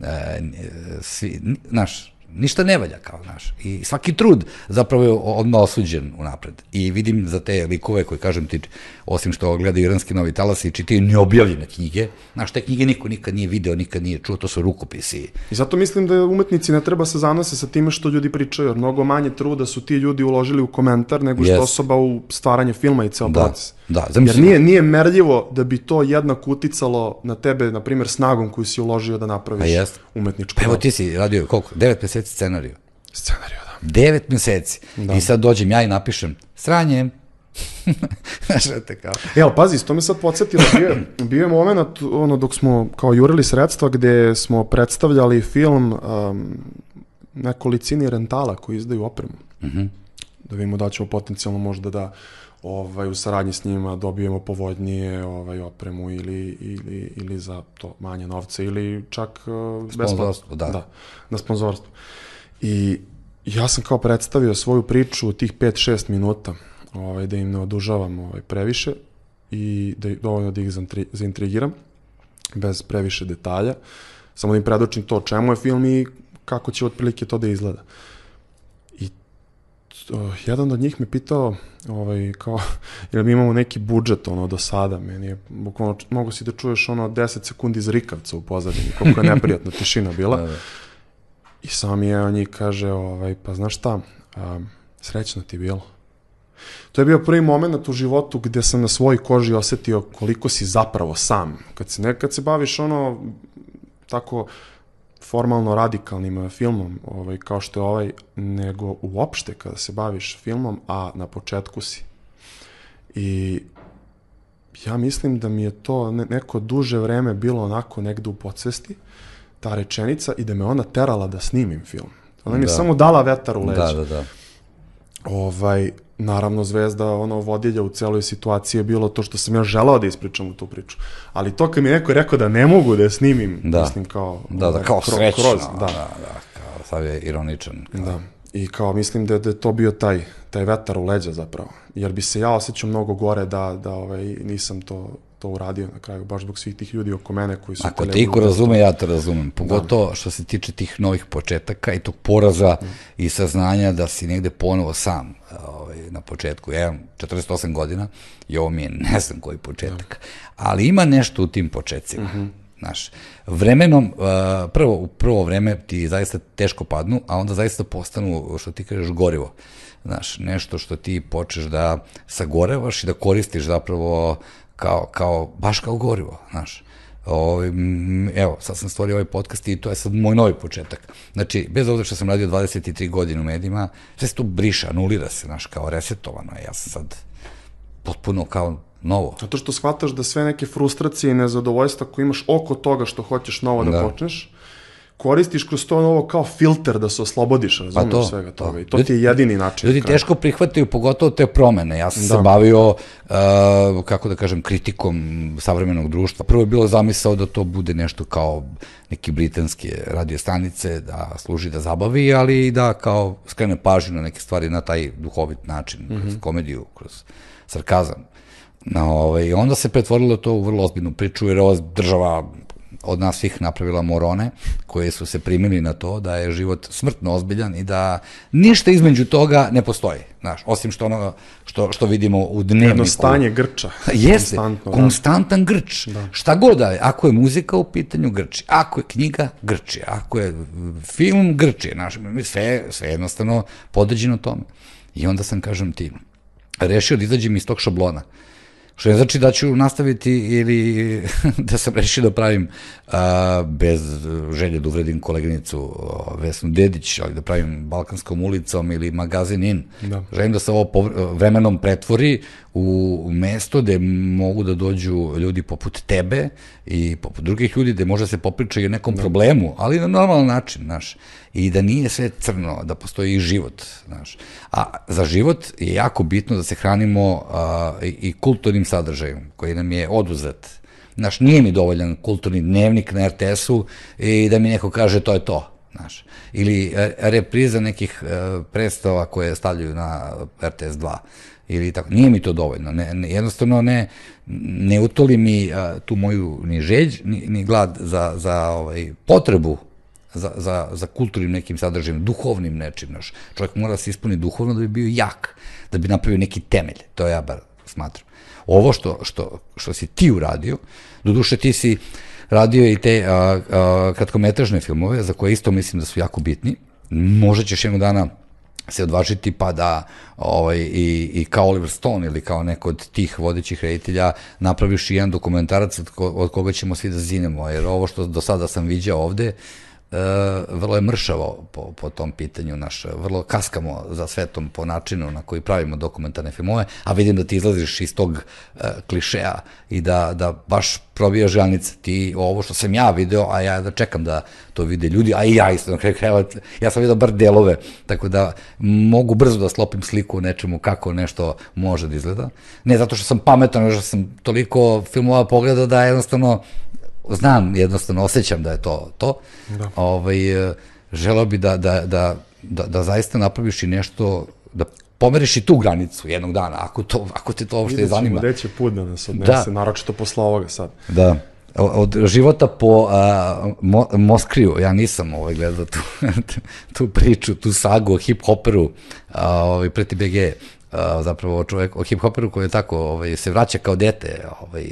e, svi, ni- znaš, ništa ne valja kao, znaš. I svaki trud zapravo je odmah osuđen unapred. I vidim za te likove koji, kažem ti, osim što gledaju iranski novi talas i čitaju neobjavljene knjige, znaš, te knjige niko nikad nije video, nikad nije čuo, to su rukopisi. I zato mislim da umetnici ne treba se zanose sa time što ljudi pričaju, jer mnogo manje truda su ti ljudi uložili u komentar nego što Jest. osoba u stvaranje filma i ceo Da, proces. Da, Jer zamisli- nije, nije merljivo da bi to jednako uticalo na tebe, na primjer, snagom koju si uložio da napraviš Pa jest. umetničko Pa evo ti si radio koliko? Devet meseci scenariju. Scenariju, da. Devet meseci. Da. I sad dođem ja i napišem sranje. <laughs> Znaš, kao. E, pazi, to me sad podsjetilo, bio, je- bio je moment ono, dok smo kao jurili sredstva gde smo predstavljali film um, nekolicini rentala koji izdaju opremu. Mm. -hmm. Da vidimo da ćemo potencijalno možda da ovaj, u saradnji s njima dobijemo povoljnije ovaj, opremu ili, ili, ili za to manje novca ili čak uh, besplatno. Da. da. Na sponzorstvo. I ja sam kao predstavio svoju priču u tih 5-6 minuta, ovaj, da im ne odužavam ovaj, previše i da dovoljno da ih zaintrigiram, bez previše detalja. Samo da im predočim to čemu je film i kako će otprilike to da izgleda. O, jedan od njih me pitao, ovaj, kao, <laughs> jer mi imamo neki budžet ono, do sada, meni je, bukvalno, mogu si da čuješ ono 10 sekundi zrikavca u pozadini, koliko je <laughs> neprijatna tišina bila. Da, da. I sam je on njih kaže, ovaj, pa znaš šta, um, srećno ti bilo. To je bio prvi moment u životu gde sam na svojoj koži osetio koliko si zapravo sam. Kad se nekad se baviš ono tako formalno radikalnim eh, filmom, ovaj, kao što je ovaj, nego uopšte kada se baviš filmom, a na početku si. I ja mislim da mi je to ne, neko duže vreme bilo onako negde u podsvesti, ta rečenica, i da me ona terala da snimim film. Ona mi je Da. samo dala vetar u leđa. Da, da, da. Ovaj, naravno, zvezda, ono, vodilja u celoj situaciji je bilo to što sam ja želao da ispričam u tu priču. Ali to kad mi je neko rekao da ne mogu da je snimim, Da. mislim kao... Da, da, kao kro- srećno. kroz, da, da. da, kao, sad je ironičan. Kao. Da. I kao mislim da je, da je to bio taj, taj vetar u leđa zapravo. Jer bi se ja osjećao mnogo gore da, da ovaj, nisam to, to uradio na kraju, baš zbog svih tih ljudi oko mene koji su... Ako te iko da- razume, ja te razumem. Pogotovo što se tiče tih novih početaka i tog poraza i saznanja da si negde ponovo sam ovaj, na početku. Ja imam 48 godina i ovo mi je ne znam koji početak. Ali ima nešto u tim početcima. Znaš, vremenom, prvo, u prvo vreme ti zaista teško padnu, a onda zaista postanu, što ti kažeš, gorivo. Znaš, nešto što ti počeš da sagorevaš i da koristiš zapravo kao, kao, baš kao gorivo, znaš. Ovaj, m, evo, sad sam stvorio ovaj podcast i to je sad moj novi početak. Znači, bez obzira što sam radio 23 godine u medijima, sve se to briše, anulira se, znaš, kao resetovano je. Ja sam sad potpuno kao novo. Zato što shvataš da sve neke frustracije i nezadovoljstva koje imaš oko toga što hoćeš novo da, Da. počneš, koristiš kroz to novo kao filter da se oslobodiš, razumeš to, svega to. toga. I to ti je jedini način. Ljudi kraju. teško prihvataju pogotovo te promene. Ja sam se Da. bavio, uh, kako da kažem, kritikom savremenog društva. Prvo je bilo zamisao da to bude nešto kao neki britanske radio stanice, da služi da zabavi, ali i da kao skrene pažnju na neke stvari na taj duhovit način, kroz komediju, kroz sarkazam. Na, ovaj, onda se pretvorilo to u vrlo ozbiljnu priču, jer ova država od nas svih napravila morone koje su se primili na to da je život smrtno ozbiljan i da ništa između toga ne postoji, znaš, osim što ono što, što vidimo u dnevniku. Jedno stanje grča. <laughs> Jeste, konstantno, da. konstantan grč. Šta god da je, ako je muzika u pitanju, grči. Ako je knjiga, grči. Ako je film, grči. Znaš, sve, sve jednostavno podređeno tome. I onda sam, kažem ti, rešio da izađem iz tog šablona. Što ne znači da ću nastaviti ili <laughs> da sam rešio da pravim a, bez želje da uvredim koleginicu Vesnu Dedić, ali da pravim Balkanskom ulicom ili magazin In. Da. Želim da se ovo povr- vremenom pretvori u mesto gde mogu da dođu ljudi poput tebe i poput drugih ljudi gde može se popričati o nekom problemu, ali na normalan način, znaš. I da nije sve crno, da postoji i život, znaš. A za život je jako bitno da se hranimo a, i, i kulturnim sadržajem koji nam je oduzet. Znaš, nije mi dovoljan kulturni dnevnik na RTS-u i da mi neko kaže to je to. Znaš, ili e, repriza nekih e, predstava koje stavljaju na RTS 2 ili tako, nije mi to dovoljno, ne, ne, jednostavno ne, ne utoli mi a, tu moju ni žeđ, ni, ni glad za, za ovaj, potrebu za, za, za kulturnim nekim sadržajem, duhovnim nečim, znaš. Čovjek mora da se ispuni duhovno da bi bio jak, da bi napravio neki temelj, to ja bar smatram. Ovo što, što, što si ti uradio, doduše ti si radio i te a, a, kratkometražne filmove, za koje isto mislim da su jako bitni, možda ćeš jednog dana se odvažiti pa da ovaj, i, i kao Oliver Stone ili kao neko od tih vodećih reditelja napraviš i jedan dokumentarac od, ko, od koga ćemo svi da zinemo, jer ovo što do sada sam viđao ovde, vrlo je mršavo po, po tom pitanju, naš, vrlo kaskamo za svetom po načinu na koji pravimo dokumentarne filmove, a vidim da ti izlaziš iz tog e, klišeja i da, da baš probija želnice. Ti ovo što sam ja video, a ja da čekam da to vide ljudi, a i ja isto na kraju krajeva, ja sam vidio bar delove, tako da mogu brzo da slopim sliku nečemu kako nešto može da izgleda. Ne zato što sam pametan, što sam toliko filmova pogledao da jednostavno znam, jednostavno osjećam da je to to. Da. Ovaj, e, želeo bi da, da, da, da, da zaista napraviš i nešto, da pomeriš i tu granicu jednog dana, ako, to, ako te to uopšte Vidjet ćemo zanima. gde će put da nas odnese, Da. naročito posle ovoga sad. Da. Od života po a, Mo, Moskriju, ja nisam ovaj, gledao tu, <laughs> tu priču, tu sagu o hip-hoperu, ovaj, preti BG, a, zapravo čovjek o hip-hoperu koji je tako, ovaj, se vraća kao dete, ovaj,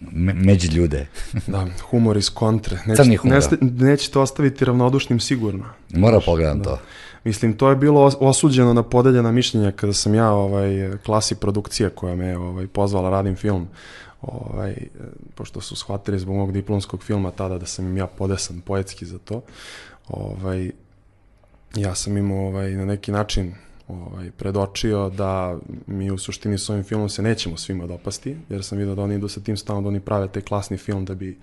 me, među ljude. Da, humor iz kontre. Neće, Crni humor, neste- nećete ostaviti ravnodušnim sigurno. Mora pogledam to. Mislim, to je bilo os- osuđeno na podeljena mišljenja kada sam ja ovaj, klasi produkcije koja me ovaj, pozvala radim film. Ovaj, pošto su shvatili zbog mog diplomskog filma tada da sam im ja podesan poetski za to. Ovaj, ja sam imao ovaj, na neki način ovaj, predočio da mi u suštini s ovim filmom se nećemo svima dopasti, jer sam vidio da oni idu sa tim stavom da oni prave taj klasni film da bi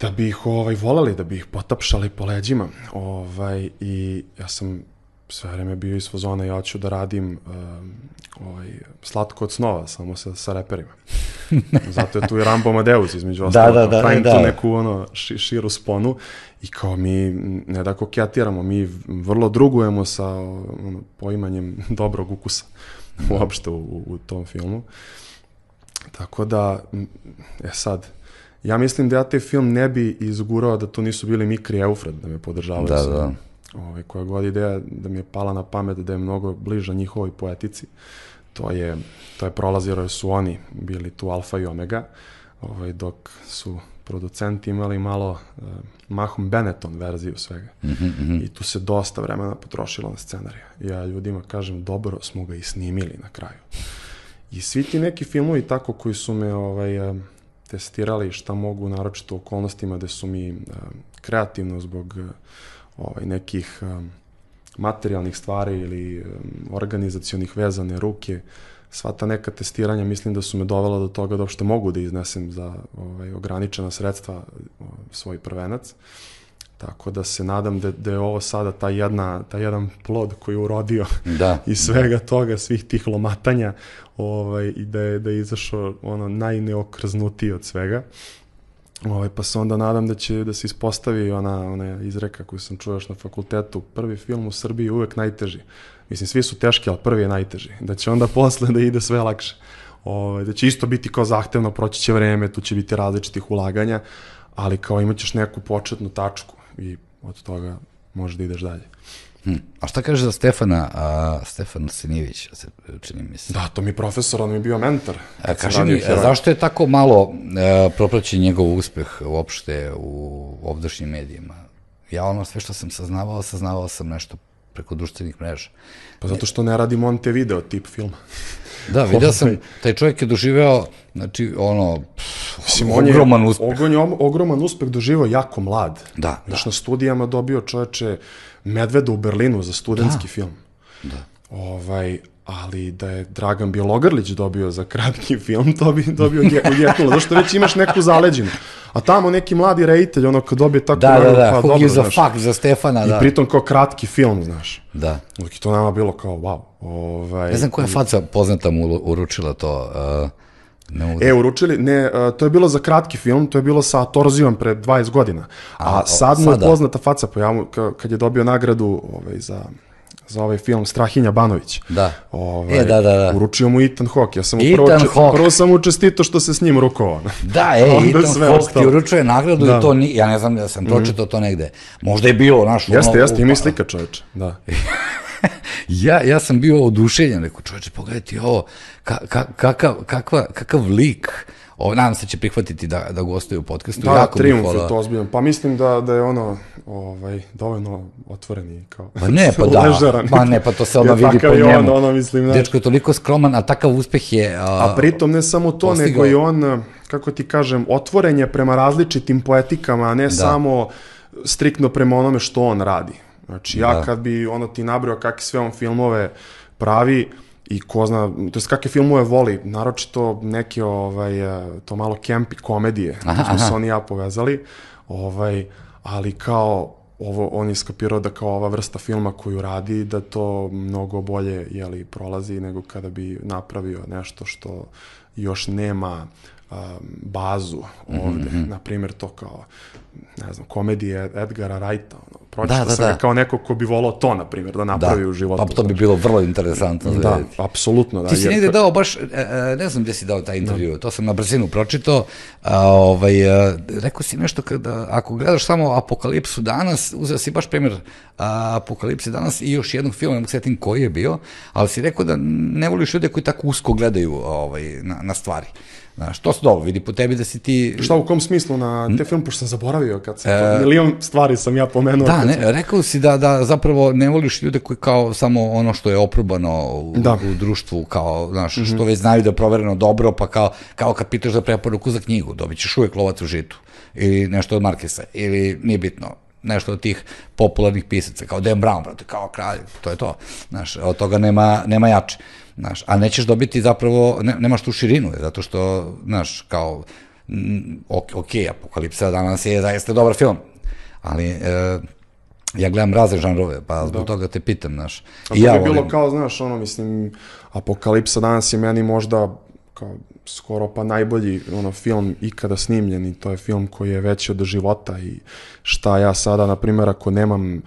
da bi ih ovaj, volali, da bi ih potapšali po leđima. Ovaj, I ja sam sve vreme bio iz fazona, ja ću da radim um, ovaj, slatko od snova, samo sa, sa reperima. <laughs> Zato je tu i Rambo Amadeus između ostalo. da, da, pravim da. tu neku ono, ši, širu sponu i kao mi ne da koketiramo, mi vrlo drugujemo sa ono, poimanjem <laughs> dobrog ukusa uopšte u, u, tom filmu. Tako da, e sad, ja mislim da ja taj film ne bi izgurao da to nisu bili Mikri Eufred da me podržavaju. Da, da. ovaj, koja god ideja da mi je pala na pamet da je mnogo bliža njihovoj poetici, to je, to je prolazilo jer su oni bili tu alfa i omega, ovaj, dok su producenti imali malo uh, mahom Benetton verziju svega. I tu se dosta vremena potrošilo na scenariju. Ja ljudima kažem, dobro smo ga i snimili na kraju. I svi ti neki filmovi tako koji su me ovaj, em, testirali šta mogu, naročito u okolnostima gde su mi em, kreativno zbog ovaj, nekih materijalnih stvari ili organizacionih vezane ruke, sva ta neka testiranja mislim da su me dovela do toga da uopšte mogu da iznesem za ovaj, ograničena sredstva svoj prvenac. Tako da se nadam da, da je ovo sada ta jedna, ta jedan plod koji je urodio Da. <laughs> i svega toga, svih tih lomatanja ovaj, i da je, da je izašao ono najneokrznutiji od svega. Ovaj, pa se onda nadam da će da se ispostavi ona, ona izreka koju sam čuo još na fakultetu, prvi film u Srbiji je uvek najteži. Mislim, svi su teški, ali prvi je najteži. Da će onda <laughs> posle da ide sve lakše. Ovaj, da će isto biti kao zahtevno, proći će vreme, tu će biti različitih ulaganja, ali kao imaćeš neku početnu tačku i od toga možeš da ideš dalje. Hm. A šta kaže za Stefana, a, Stefan Sinivić, se čini mi se. Da, to mi profesor, on mi je bio mentor. A, kad sam kaži mi, Heroja. zašto je tako malo e, propraćen njegov uspeh uopšte u ovdašnjim medijima? Ja ono sve što sam saznavao, saznavao sam nešto preko društvenih mreža. Pa zato što ne radi Montevideo tip filma. Da, video sam, <laughs> Ovaj. taj čovjek je doživeo, znači, ono, pff, Mislim, on je ogroman uspeh. Ogon je om- ogroman uspeh doživao jako mlad. Da, Znaš, na studijama dobio čoveče Medveda u Berlinu za studentski Da. film. Da. Ovaj, ali da je Dragan Bjelogrlić dobio za kratki film, to bi dobio ge- ujetnulo. Zašto već imaš neku zaleđinu. A tamo neki mladi reditelj, ono kad dobije tako Da, da, da, pa dobro, gives a znaš. fuck za Stefana, I da. pritom kao kratki film, znaš. Da. Dok je to nama bilo kao, wow. Ovaj, Ne znam koja faca poznata mu uručila to. Uh, ne mogu da... E, uručili, ne, uh, to je bilo za kratki film, to je bilo sa Torzijom pre 20 godina. A, A, sad mu je poznata faca, ja mu, ka- kad je dobio nagradu ovaj, za, za ovaj film Strahinja Banović. Da. Ovaj, E, da, da, da. Uručio mu Ethan Hawke. Ja sam mu prvo, Hawke. prvo sam mu čestito što se s njim rukovao. <laughs> Da, e, <laughs> Ethan Hawke ti ostalo. uručuje nagradu Da. I to ni, ja ne znam da sam pročitao to negde. Možda je bilo, znaš, Jeste, ono, jeste, ima i slika čoveče. Da. <laughs> <laughs> Ja, ja sam bio oduševljen, rekao, čovječe, pogledaj ti ovo, ka, ka, kakav, kakva, kakav lik, ovo, nadam se će prihvatiti da, da gostuje u podcastu, Da, jako triumf volao. je to ozbiljan. Pa mislim da, da je ono ovaj, dovoljno otvoren i kao Pa ne, <laughs> pa da, pa ne, pa to se ono vidi po je on, njemu. ono, mislim, znaš. Dečko je toliko skroman, a takav uspeh je... A, A pritom ne samo to, postigao. nego i on, kako ti kažem, otvoren je prema različitim poetikama, a ne da. samo striktno prema onome što on radi. Znači, ja Da. kad bi ono ti nabrao kakve sve on filmove pravi, i ko zna, to jest kakve filmove voli, naročito neke ovaj, eh, to malo kempi komedije, aha, smo se on i ja povezali, ovaj, ali kao ovo, on je skapirao da kao ova vrsta filma koju radi, da to mnogo bolje jeli, prolazi nego kada bi napravio nešto što još nema bazu ovde. Mm -hmm. Naprimjer, to kao, ne znam, komedije Edgara Wrighta, ono, pročitao Da, da, sam da. kao neko ko bi volao to, na primjer, da napravi u životu. Pa to bi bilo vrlo interesantno Da, vidjeti. apsolutno, da. Ti si jer- negde dao baš, e, e, ne znam gde si dao taj intervju, to sam na brzinu pročitao, a, ovaj, e, rekao si nešto kada, ako gledaš samo Apokalipsu danas, uzeo si baš primjer a, Apokalipse danas i još jednog filma, ne setim koji je bio, ali si rekao da ne voliš ljude koji tako usko gledaju ovaj, na, na stvari. Znaš, to se dobro vidi po tebi da si ti... Šta u kom smislu na te film, pošto sam zaboravio kad sam, to, milion stvari sam ja pomenuo. E, Da, ne, sam- rekao si da, da zapravo ne voliš ljude koji kao samo ono što je oprobano u, Da. U društvu, kao, znaš, što već znaju da je provereno dobro, pa kao, kao kad pitaš za preporuku za knjigu, dobit ćeš uvek lovac u žitu, ili nešto od Markesa, ili nije bitno, nešto od tih popularnih pisaca, kao Dan Brown, brate, kao kralj, to je to. Znaš, od toga nema, nema jače. Znaš, a nećeš dobiti zapravo, ne, nemaš tu širinu, zato što, znaš, kao, mm, ok, ok, Apokalipsa danas je zaista dobar film, ali e, ja gledam razne žanrove, pa zbog toga te pitam, znaš. A to ja bi bilo kao, znaš, ono, mislim, Apokalipsa danas je meni možda kao skoro pa najbolji ono film ikada snimljen i to je film koji je veći od života i šta ja sada, na primjer, ako nemam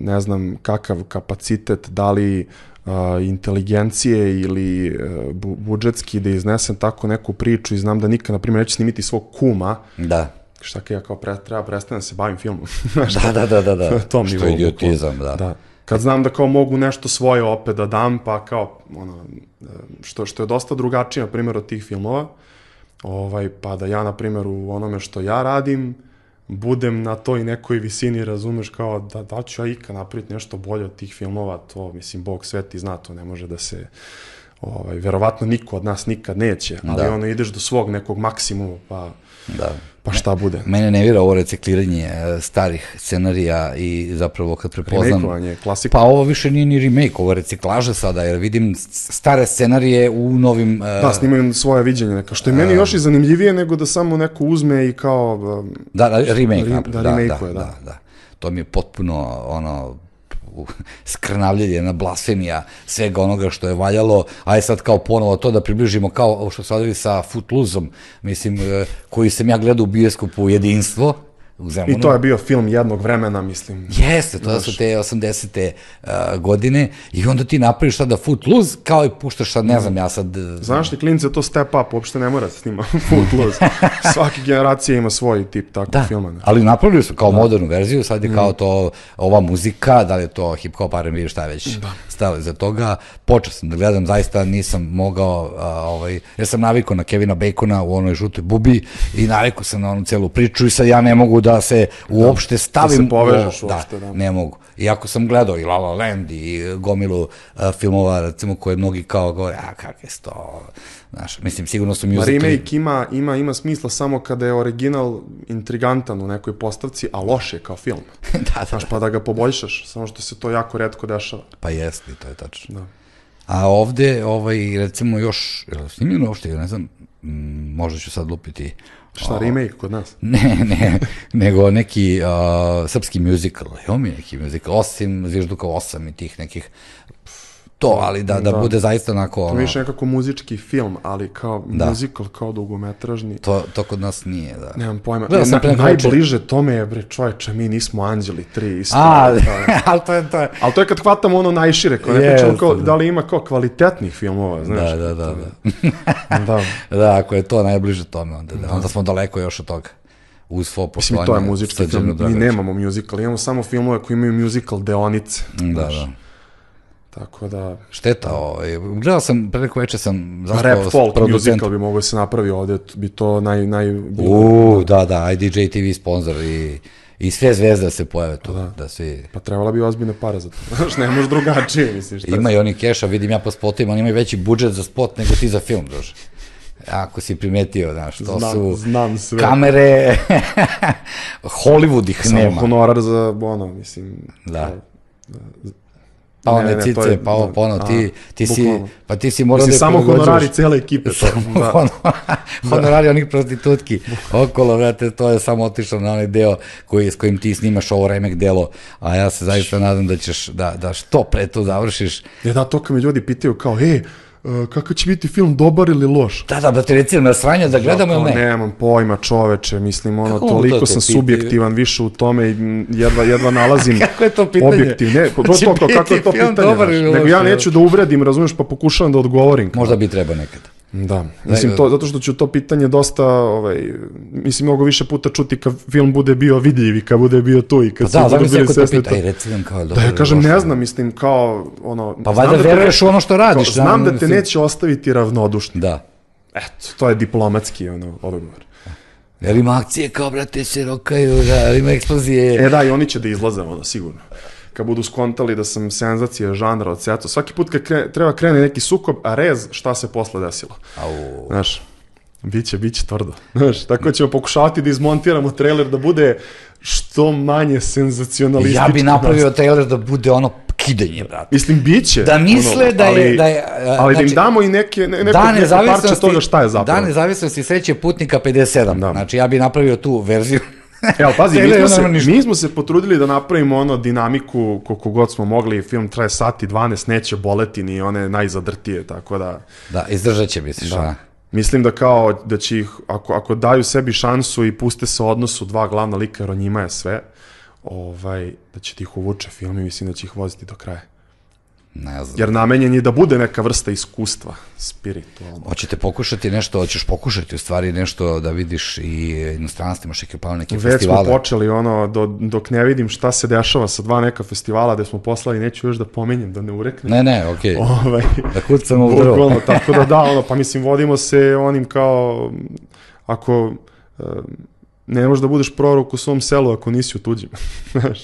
ne znam kakav kapacitet, da li a, inteligencije ili bu, budžetski da iznesem tako neku priču i znam da nikad, na primjer, neću snimiti svog kuma, Da. šta kad ja kao pre, treba prestanem da se bavim filmom. <laughs> Da, da, da, da, da. tom Što je idiotizam, da. da. Kad znam da kao mogu nešto svoje opet da dam, pa kao, ono, što, što je dosta drugačije, na primjer, od tih filmova, ovaj, pa da ja, na primjer, u onome što ja radim, budem na toj nekoj visini, razumeš, kao da, da ću ja ikad napraviti nešto bolje od tih filmova, to, mislim, Bog sveti zna, to ne može da se, ovaj, verovatno niko od nas nikad neće, ali Da. ono, ideš do svog nekog maksimuma, pa, da. Pa šta bude. Mene nervira ovo recikliranje e, starih scenarija i zapravo kad prepoznam... Remakeovanje, klasika. Pa ovo više nije ni remake, ovo je reciklaža sada, jer vidim stare scenarije u novim... e, Da, snimaju svoje viđenje neka, što je meni još i zanimljivije nego da samo neko uzme i kao, Da, da, remake, da, da, da, remakeuje, da, da. da, To mi je potpuno, ono, skrnavljenje, jedna blasfemija svega onoga što je valjalo, a je sad kao ponovo to da približimo kao što se odredi sa Footloose-om, mislim, e, koji sam ja gledao u bioskopu Jedinstvo, u Zemunu. i to je bio film jednog vremena, mislim. Jeste, to su te 80. Uh, godine i onda ti napraviš sada Footloose, kao i puštaš sad, ne znam, ja sad... uh, Znaš li, klince, to step up, uopšte ne mora da se snima <laughs> Footloose. <laughs> Svaki generacija ima svoj tip takvog Da, filma. Ne? ali napravili su kao modernu verziju, sad je kao to, ova muzika, da li je to hip-hop, R&B, šta već stalo iza toga. Počeo sam da gledam, zaista nisam mogao, a, ovaj, jer sam navikao na Kevina Bacona u onoj žutoj bubi i navikao sam na onu celu priču i sad ja ne mogu da se uopšte stavim... povežeš u- uopšte, da. ne mogu. Iako sam gledao i La La Land i gomilu a, filmova, recimo, koje mnogi kao govore, a kak je to, znaš, mislim, sigurno su Ma musicali... remake ima, ima, ima smisla samo kada je original intrigantan u nekoj postavci, a loš je kao film. <laughs> da, da, Znaš, pa da ga poboljšaš, samo što se to jako redko dešava. Pa jeste, to je tačno. Da. A ovde, ovaj, recimo još, je li snimljeno uopšte, ne znam, mm, možda ću sad lupiti, Šta, remake kod nas? <laughs> ne, ne, nego neki uh, srpski musical, evo mi neki musical, osim Zvižduka 8 i tih nekih, to, ali da, da, Da. bude zaista onako, To ono, je više nekako muzički film, ali kao Da. musical, kao dugometražni. to, to kod nas nije, da. Nemam pojma. Ne, sam na, najbliže tome je, bre, čovječe, mi nismo anđeli tri isto. A, Da, <laughs> da. ali to je, to je, Ali to je kad hvatamo ono najšire, kao ne pričamo kao, da. da li ima kao kvalitetnih filmova, znaš. da, da, da, da. <laughs> da. Da, ako je to najbliže tome, onda, da, onda smo daleko još od toga. Uz svo Mislim, poštovanje. to je muzički film, mi nemamo musical, imamo samo filmove koji imaju musical deonice. Da, znaš. da. Tako da, Šteta, ovaj, gledao sam, pre neko veče sam zapravo rap folk musical bi mogao da se napravi ovde, bi to naj, naj, bilo. U, da, da, IDJ TV sponsor i, i sve zvezde da se pojave tu, da, svi... Pa trebala bi ozbiljne pare za to. <laughs> Znaš, ne može drugačije, mislim, šta Ima i oni keša, vidim ja po spotovima, oni imaju veći budžet za spot nego ti za film, druže. Ako si primetio, znaš, to Znam- su znam sve. kamere, <laughs> Hollywood ih Samo nema. honorar za, ono, mislim... Da. kao- Pa Ne, one ne, to cice, je- pa ovo, da, pa ono, ti, a, ti si, bukvalno. pa ti si morao da je samo honorari cele ekipe. <laughs> To, da. Ono, <laughs> honorari onih prostitutki okolo, vrate, to je samo otišlo na onaj deo koji, s kojim ti snimaš ovo remek delo, a ja se zaista nadam da ćeš, da, da što pre to završiš. E da, to kad me ljudi pitaju kao, e, uh, kakav će biti film, dobar ili loš? Da, da, da te recimo na sranje da gledamo ili ne? Nemam pojma čoveče, mislim, ono, Kako toliko to sam pitaju? subjektivan više u tome i jedva, jedva nalazim <laughs> Kako je to pitanje? objektiv. Ne, to, to, kao, kako je to pitanje? dobar ili Nego loš, ja jel? neću da uvredim, razumeš, pa pokušavam da odgovorim. Možda bi trebao nekad. Da, mislim to, zato što ću to pitanje dosta, ovaj, mislim, mnogo više puta čuti kad film bude bio vidljiv i kad bude bio tu i kad Pa da, budu bili svesni reci nam kao dobro. Da ja kažem, ne znam, mislim, kao, ono... Pa valjda da veruješ u ono što radiš. Kao, znam na- da te mislim, neće ostaviti ravnodušni. Da. Eto, to je diplomatski, ono, odgovor. Jel ima akcije kao, brate, se rokaju, da, ima eksplozije. E da, i oni će da izlaze, ono, sigurno. Kad budu skontali da sam senzacija žanra od sjeto. Svaki put kad kre, treba krene neki sukob, a rez, šta se posle desilo. Au. Znaš, Biće, biće tvrdo. <laughs> Znaš, tako ćemo pokušavati da izmontiramo trailer da bude što manje senzacionalistički. Ja bi napravio trailer da bude ono kidanje, brate. Mislim, biće. Da misle ono, da je... ali, da je ali da im znači, damo i neke, ne, neko, Dan neko parče toga šta je zapravo. Dan nezavisnosti sreće putnika 57. Da. Znači, ja bi napravio tu verziju. Evo, pazi, <laughs> mi Trailer smo, se, mi smo se potrudili da napravimo ono dinamiku koliko god smo mogli, film traje sati 12, neće boleti ni one najzadrtije, tako da... Da, izdržat će, misliš, Da. da. Mislim da kao da će ih, ako, ako daju sebi šansu i puste se odnosu dva glavna lika, jer o njima je sve, ovaj, da će ti ih uvuče film i mislim da će ih voziti do kraja. Ne znam. Jer namenjen je da bude neka vrsta iskustva, spiritualno. Hoćete pokušati nešto, hoćeš pokušati u stvari nešto da vidiš i inostranstvo, imaš neke plavne neke Već smo festivale. počeli ono, do, dok ne vidim šta se dešava sa dva neka festivala gde smo poslali, neću još da pomenjem, da ne ureknem. Ne, ne, okej. Ovaj, Da kucamo u drvo. Bukvalno, <laughs> tako da da, ono, pa mislim, vodimo se onim kao, ako e, ne možeš da budeš prorok u svom selu ako nisi u tuđim, <laughs> znaš.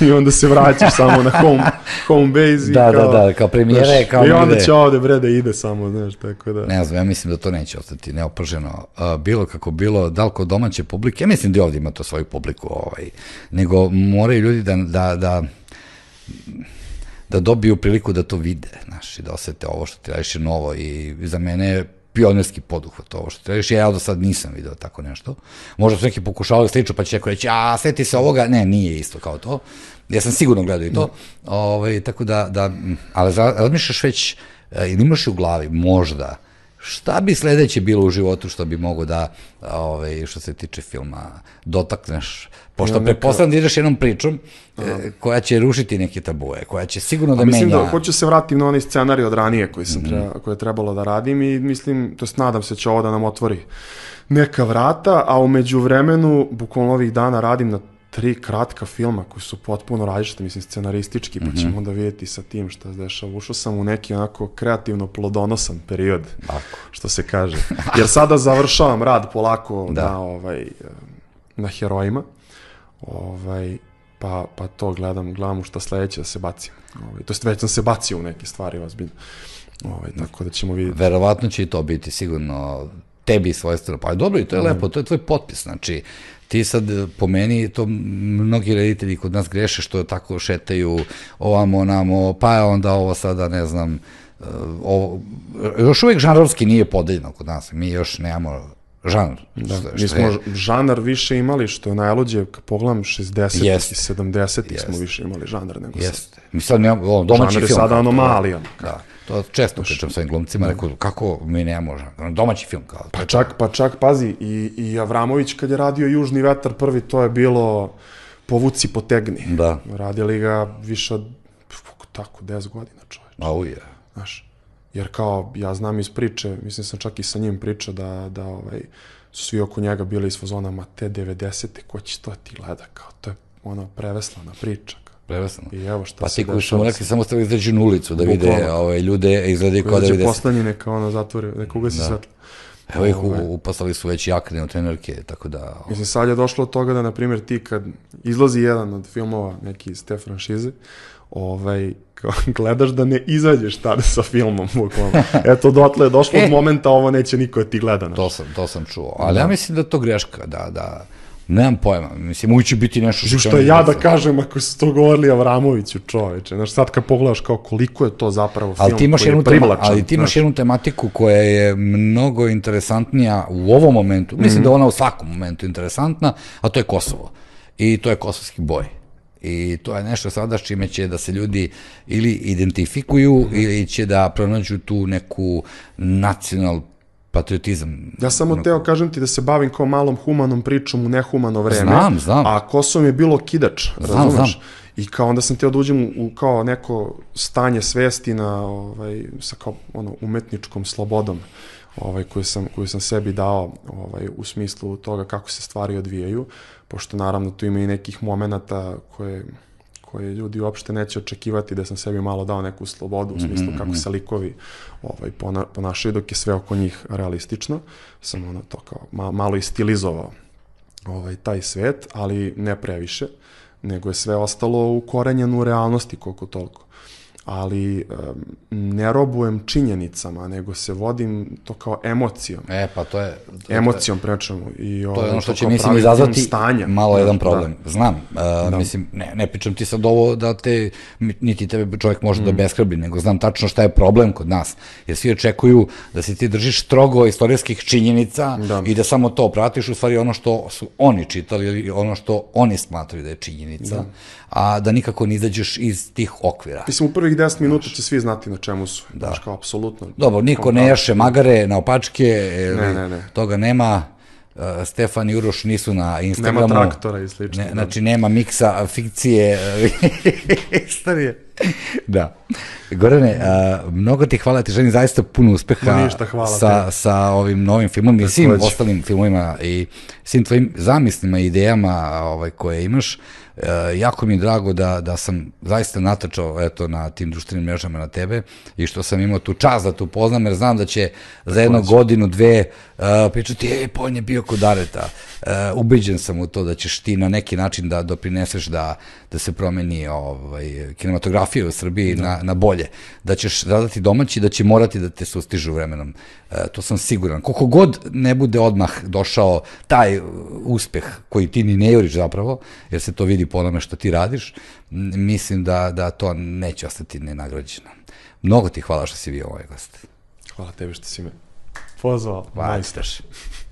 I onda se vraćaš <laughs> samo na home, home base i Da, da, kao, da, kao premijera je kao I onda će ovde bre da ide samo, znaš, tako da. Ne znam, ja mislim da to neće ostati neoprženo. Uh, bilo kako bilo, da li kod domaće publike, ja mislim da i ovdje ima to svoju publiku, ovaj, nego moraju ljudi da, da, da, da dobiju priliku da to vide, znaš, i da osete ovo što ti radiš je novo i za mene je pionirski poduhvat ovo što radiš, ja do sad nisam video tako nešto. Možda su neki pokušavali slično, pa će neko reći, a, seti se ovoga, ne, nije isto kao to. Ja sam sigurno gledao i to, ovaj, tako da, da, ali razmišljaš već, e, ili imaš u glavi, možda, šta bi sledeće bilo u životu što bi mogo da, ovaj, što se tiče filma, dotakneš, pošto neka- pretpostavljam da ideš jednom pričom e, koja će rušiti neke tabue, koja će sigurno da A mislim menja... Mhm. da hoću se vratiti na onaj scenarij od ranije koji sam treba, koje je trebalo da radim i mislim, to jest nadam se će ovo da nam otvori neka vrata, a umeđu vremenu, bukvalno ovih dana radim na tri kratka filma koji su potpuno različite, mislim, scenaristički, pa ćemo onda vidjeti sa tim šta se dešava. Ušao sam u neki onako kreativno plodonosan period, Tako. što se kaže. Jer sada završavam rad polako <laughs> Da. na, ovaj, na herojima, ovaj, pa, pa to gledam, gledam u šta sledeće da se bacim. Ovaj, to jest već sam se bacio u neke stvari, ozbiljno. Ovaj, tako da ćemo vidjeti. Verovatno će i to biti sigurno tebi svojstveno. Pa dobro i to je Mhm. lepo, to je tvoj potpis. Znači, ti sad e, po meni, to mnogi reditelji kod nas greše što tako šetaju ovamo, onamo, pa je onda ovo sada, ne znam, e, ovo, još uvijek žanrovski nije podeljeno kod nas. Mi još nemamo žanr. Da, što, mi što je- smo žanar više imali, što je najluđe, kad pogledam 60 Jeste. i 70 smo Jeste. više imali žanar nego sad. Jeste. Mi sad nemamo, ono, domaći Žanr je film. sada kao to, anomalija. Da, to često pričam sa ovim glumcima, rekao, kako mi nemamo žanr, domaći film, kao, Pa čak, pa čak, pazi, i, i Avramović kad je radio Južni vetar prvi, to je bilo povuci potegni. Da. Radili ga više od, tako, 10 godina čovječ. a uje. Znaš, jer kao, ja znam iz priče, mislim sam čak i sa njim pričao da, da ovaj, su svi oko njega bili iz fazona, ma te 90. ko će to ti gleda, kao, to je ono preveslana priča. Prevesno. I evo šta Pa ti koji su rekli samo ste izađu na ulicu da vide ove ljude izgledaju kao će 90. poslednji neka ono zatvori, neka ugasi da. svetlo. Evo ih Ovaj. u- upasali su već jakne u trenerke, tako da... Mislim, sad je došlo od toga da, na primjer, ti kad izlazi jedan od filmova, neki iz te franšize, ovaj, kao, <laughs> gledaš da ne izađeš tada sa filmom, bukvalno. <laughs> Eto, dotle je došlo E. od momenta, ovo neće niko da ti gleda. znaš. To sam, to sam čuo. Ali ja mislim da to greška, da, da... Nemam pojma, mislim, uvijek će biti nešto Što što ja da kažem ako su to govorili Avramoviću čoveče. Znaš, sad kad pogledaš kao koliko je to zapravo film Ali ti imaš koji je jednu, tema, privlačan. ali ti imaš znaš. jednu tematiku koja je mnogo interesantnija u ovom momentu. Mislim da je ona u svakom momentu interesantna, a to je Kosovo. I to je kosovski boj. I to je nešto sada s čime će da se ljudi ili identifikuju ili će da pronađu tu neku nacional patriotizam. Ja samo teo kažem ti da se bavim kao malom humanom pričom u nehumano vreme. Znam, znam. A Kosovo mi je bilo kidač, Znam, razumeš? znam. I kao onda sam teo da uđem u kao neko stanje svesti na, ovaj, sa kao ono, umetničkom slobodom ovaj, koju, sam, koju sam sebi dao ovaj, u smislu toga kako se stvari odvijaju, pošto naravno tu ima i nekih momenata koje koje ljudi uopšte neće očekivati da sam sebi malo dao neku slobodu u smislu kako se likovi ovaj, pona, ponašaju dok je sve oko njih realistično. Sam ono to kao ma, malo istilizovao ovaj, taj svet, ali ne previše, nego je sve ostalo ukorenjeno u realnosti koliko toliko. Ali um, ne robujem činjenicama, nego se vodim to kao emocijom. E, pa to je... To, Emocijom pričamo. I, To je ovaj, ono što će, mislim, izazvati stanja. malo Da, jedan da. problem. Znam, uh, mislim, ne, ne pričam ti sad ovo da te, niti tebe čovjek može Mm. da beskrbi, nego znam tačno šta je problem kod nas. Jer svi očekuju da se ti držiš strogo istorijskih činjenica Da. i da samo to pratiš, u stvari ono što su oni čitali ili ono što oni smatraju da je činjenica, a da nikako ne izađeš iz tih okvira. Mislim, u prvih 10 minuta će svi znati na čemu su. Da. Znaš, kao, apsolutno. Dobro, niko ne jaše magare na opačke, Ne, ne, ne. toga nema. Uh, Stefan i Uroš nisu na Instagramu. Nema traktora i slično. Ne, da. znači nema miksa fikcije e, <laughs> istorije. Da. Gorane, a, mnogo ti hvala, ti želim zaista puno uspeha Ma ništa, hvala sa, tebi. sa ovim novim filmom i svim ostalim filmovima i svim tvojim zamislima i idejama ovaj, koje imaš. E, jako mi je drago da, da sam zaista natačao eto, na tim društvenim mrežama na tebe i što sam imao tu čast da te upoznam, jer znam da će za jednu godinu, dve uh, pričati, ej, pa on je bio kod Areta. Uh, ubeđen sam u to da ćeš ti na neki način da doprineseš da, da se promeni ovaj, kinematografija u Srbiji na, na bolje. Da ćeš zadati domaći, da će morati da te sustižu vremenom. Uh, to sam siguran. Koliko god ne bude odmah došao taj uspeh koji ti ni ne juriš zapravo, jer se to vidi ili po onome što ti radiš, mislim da, da to neće ostati nenagrađeno. Mnogo ti hvala što si bio ovaj gost. Hvala tebi što si me pozvao. Hvala. Majster. <laughs>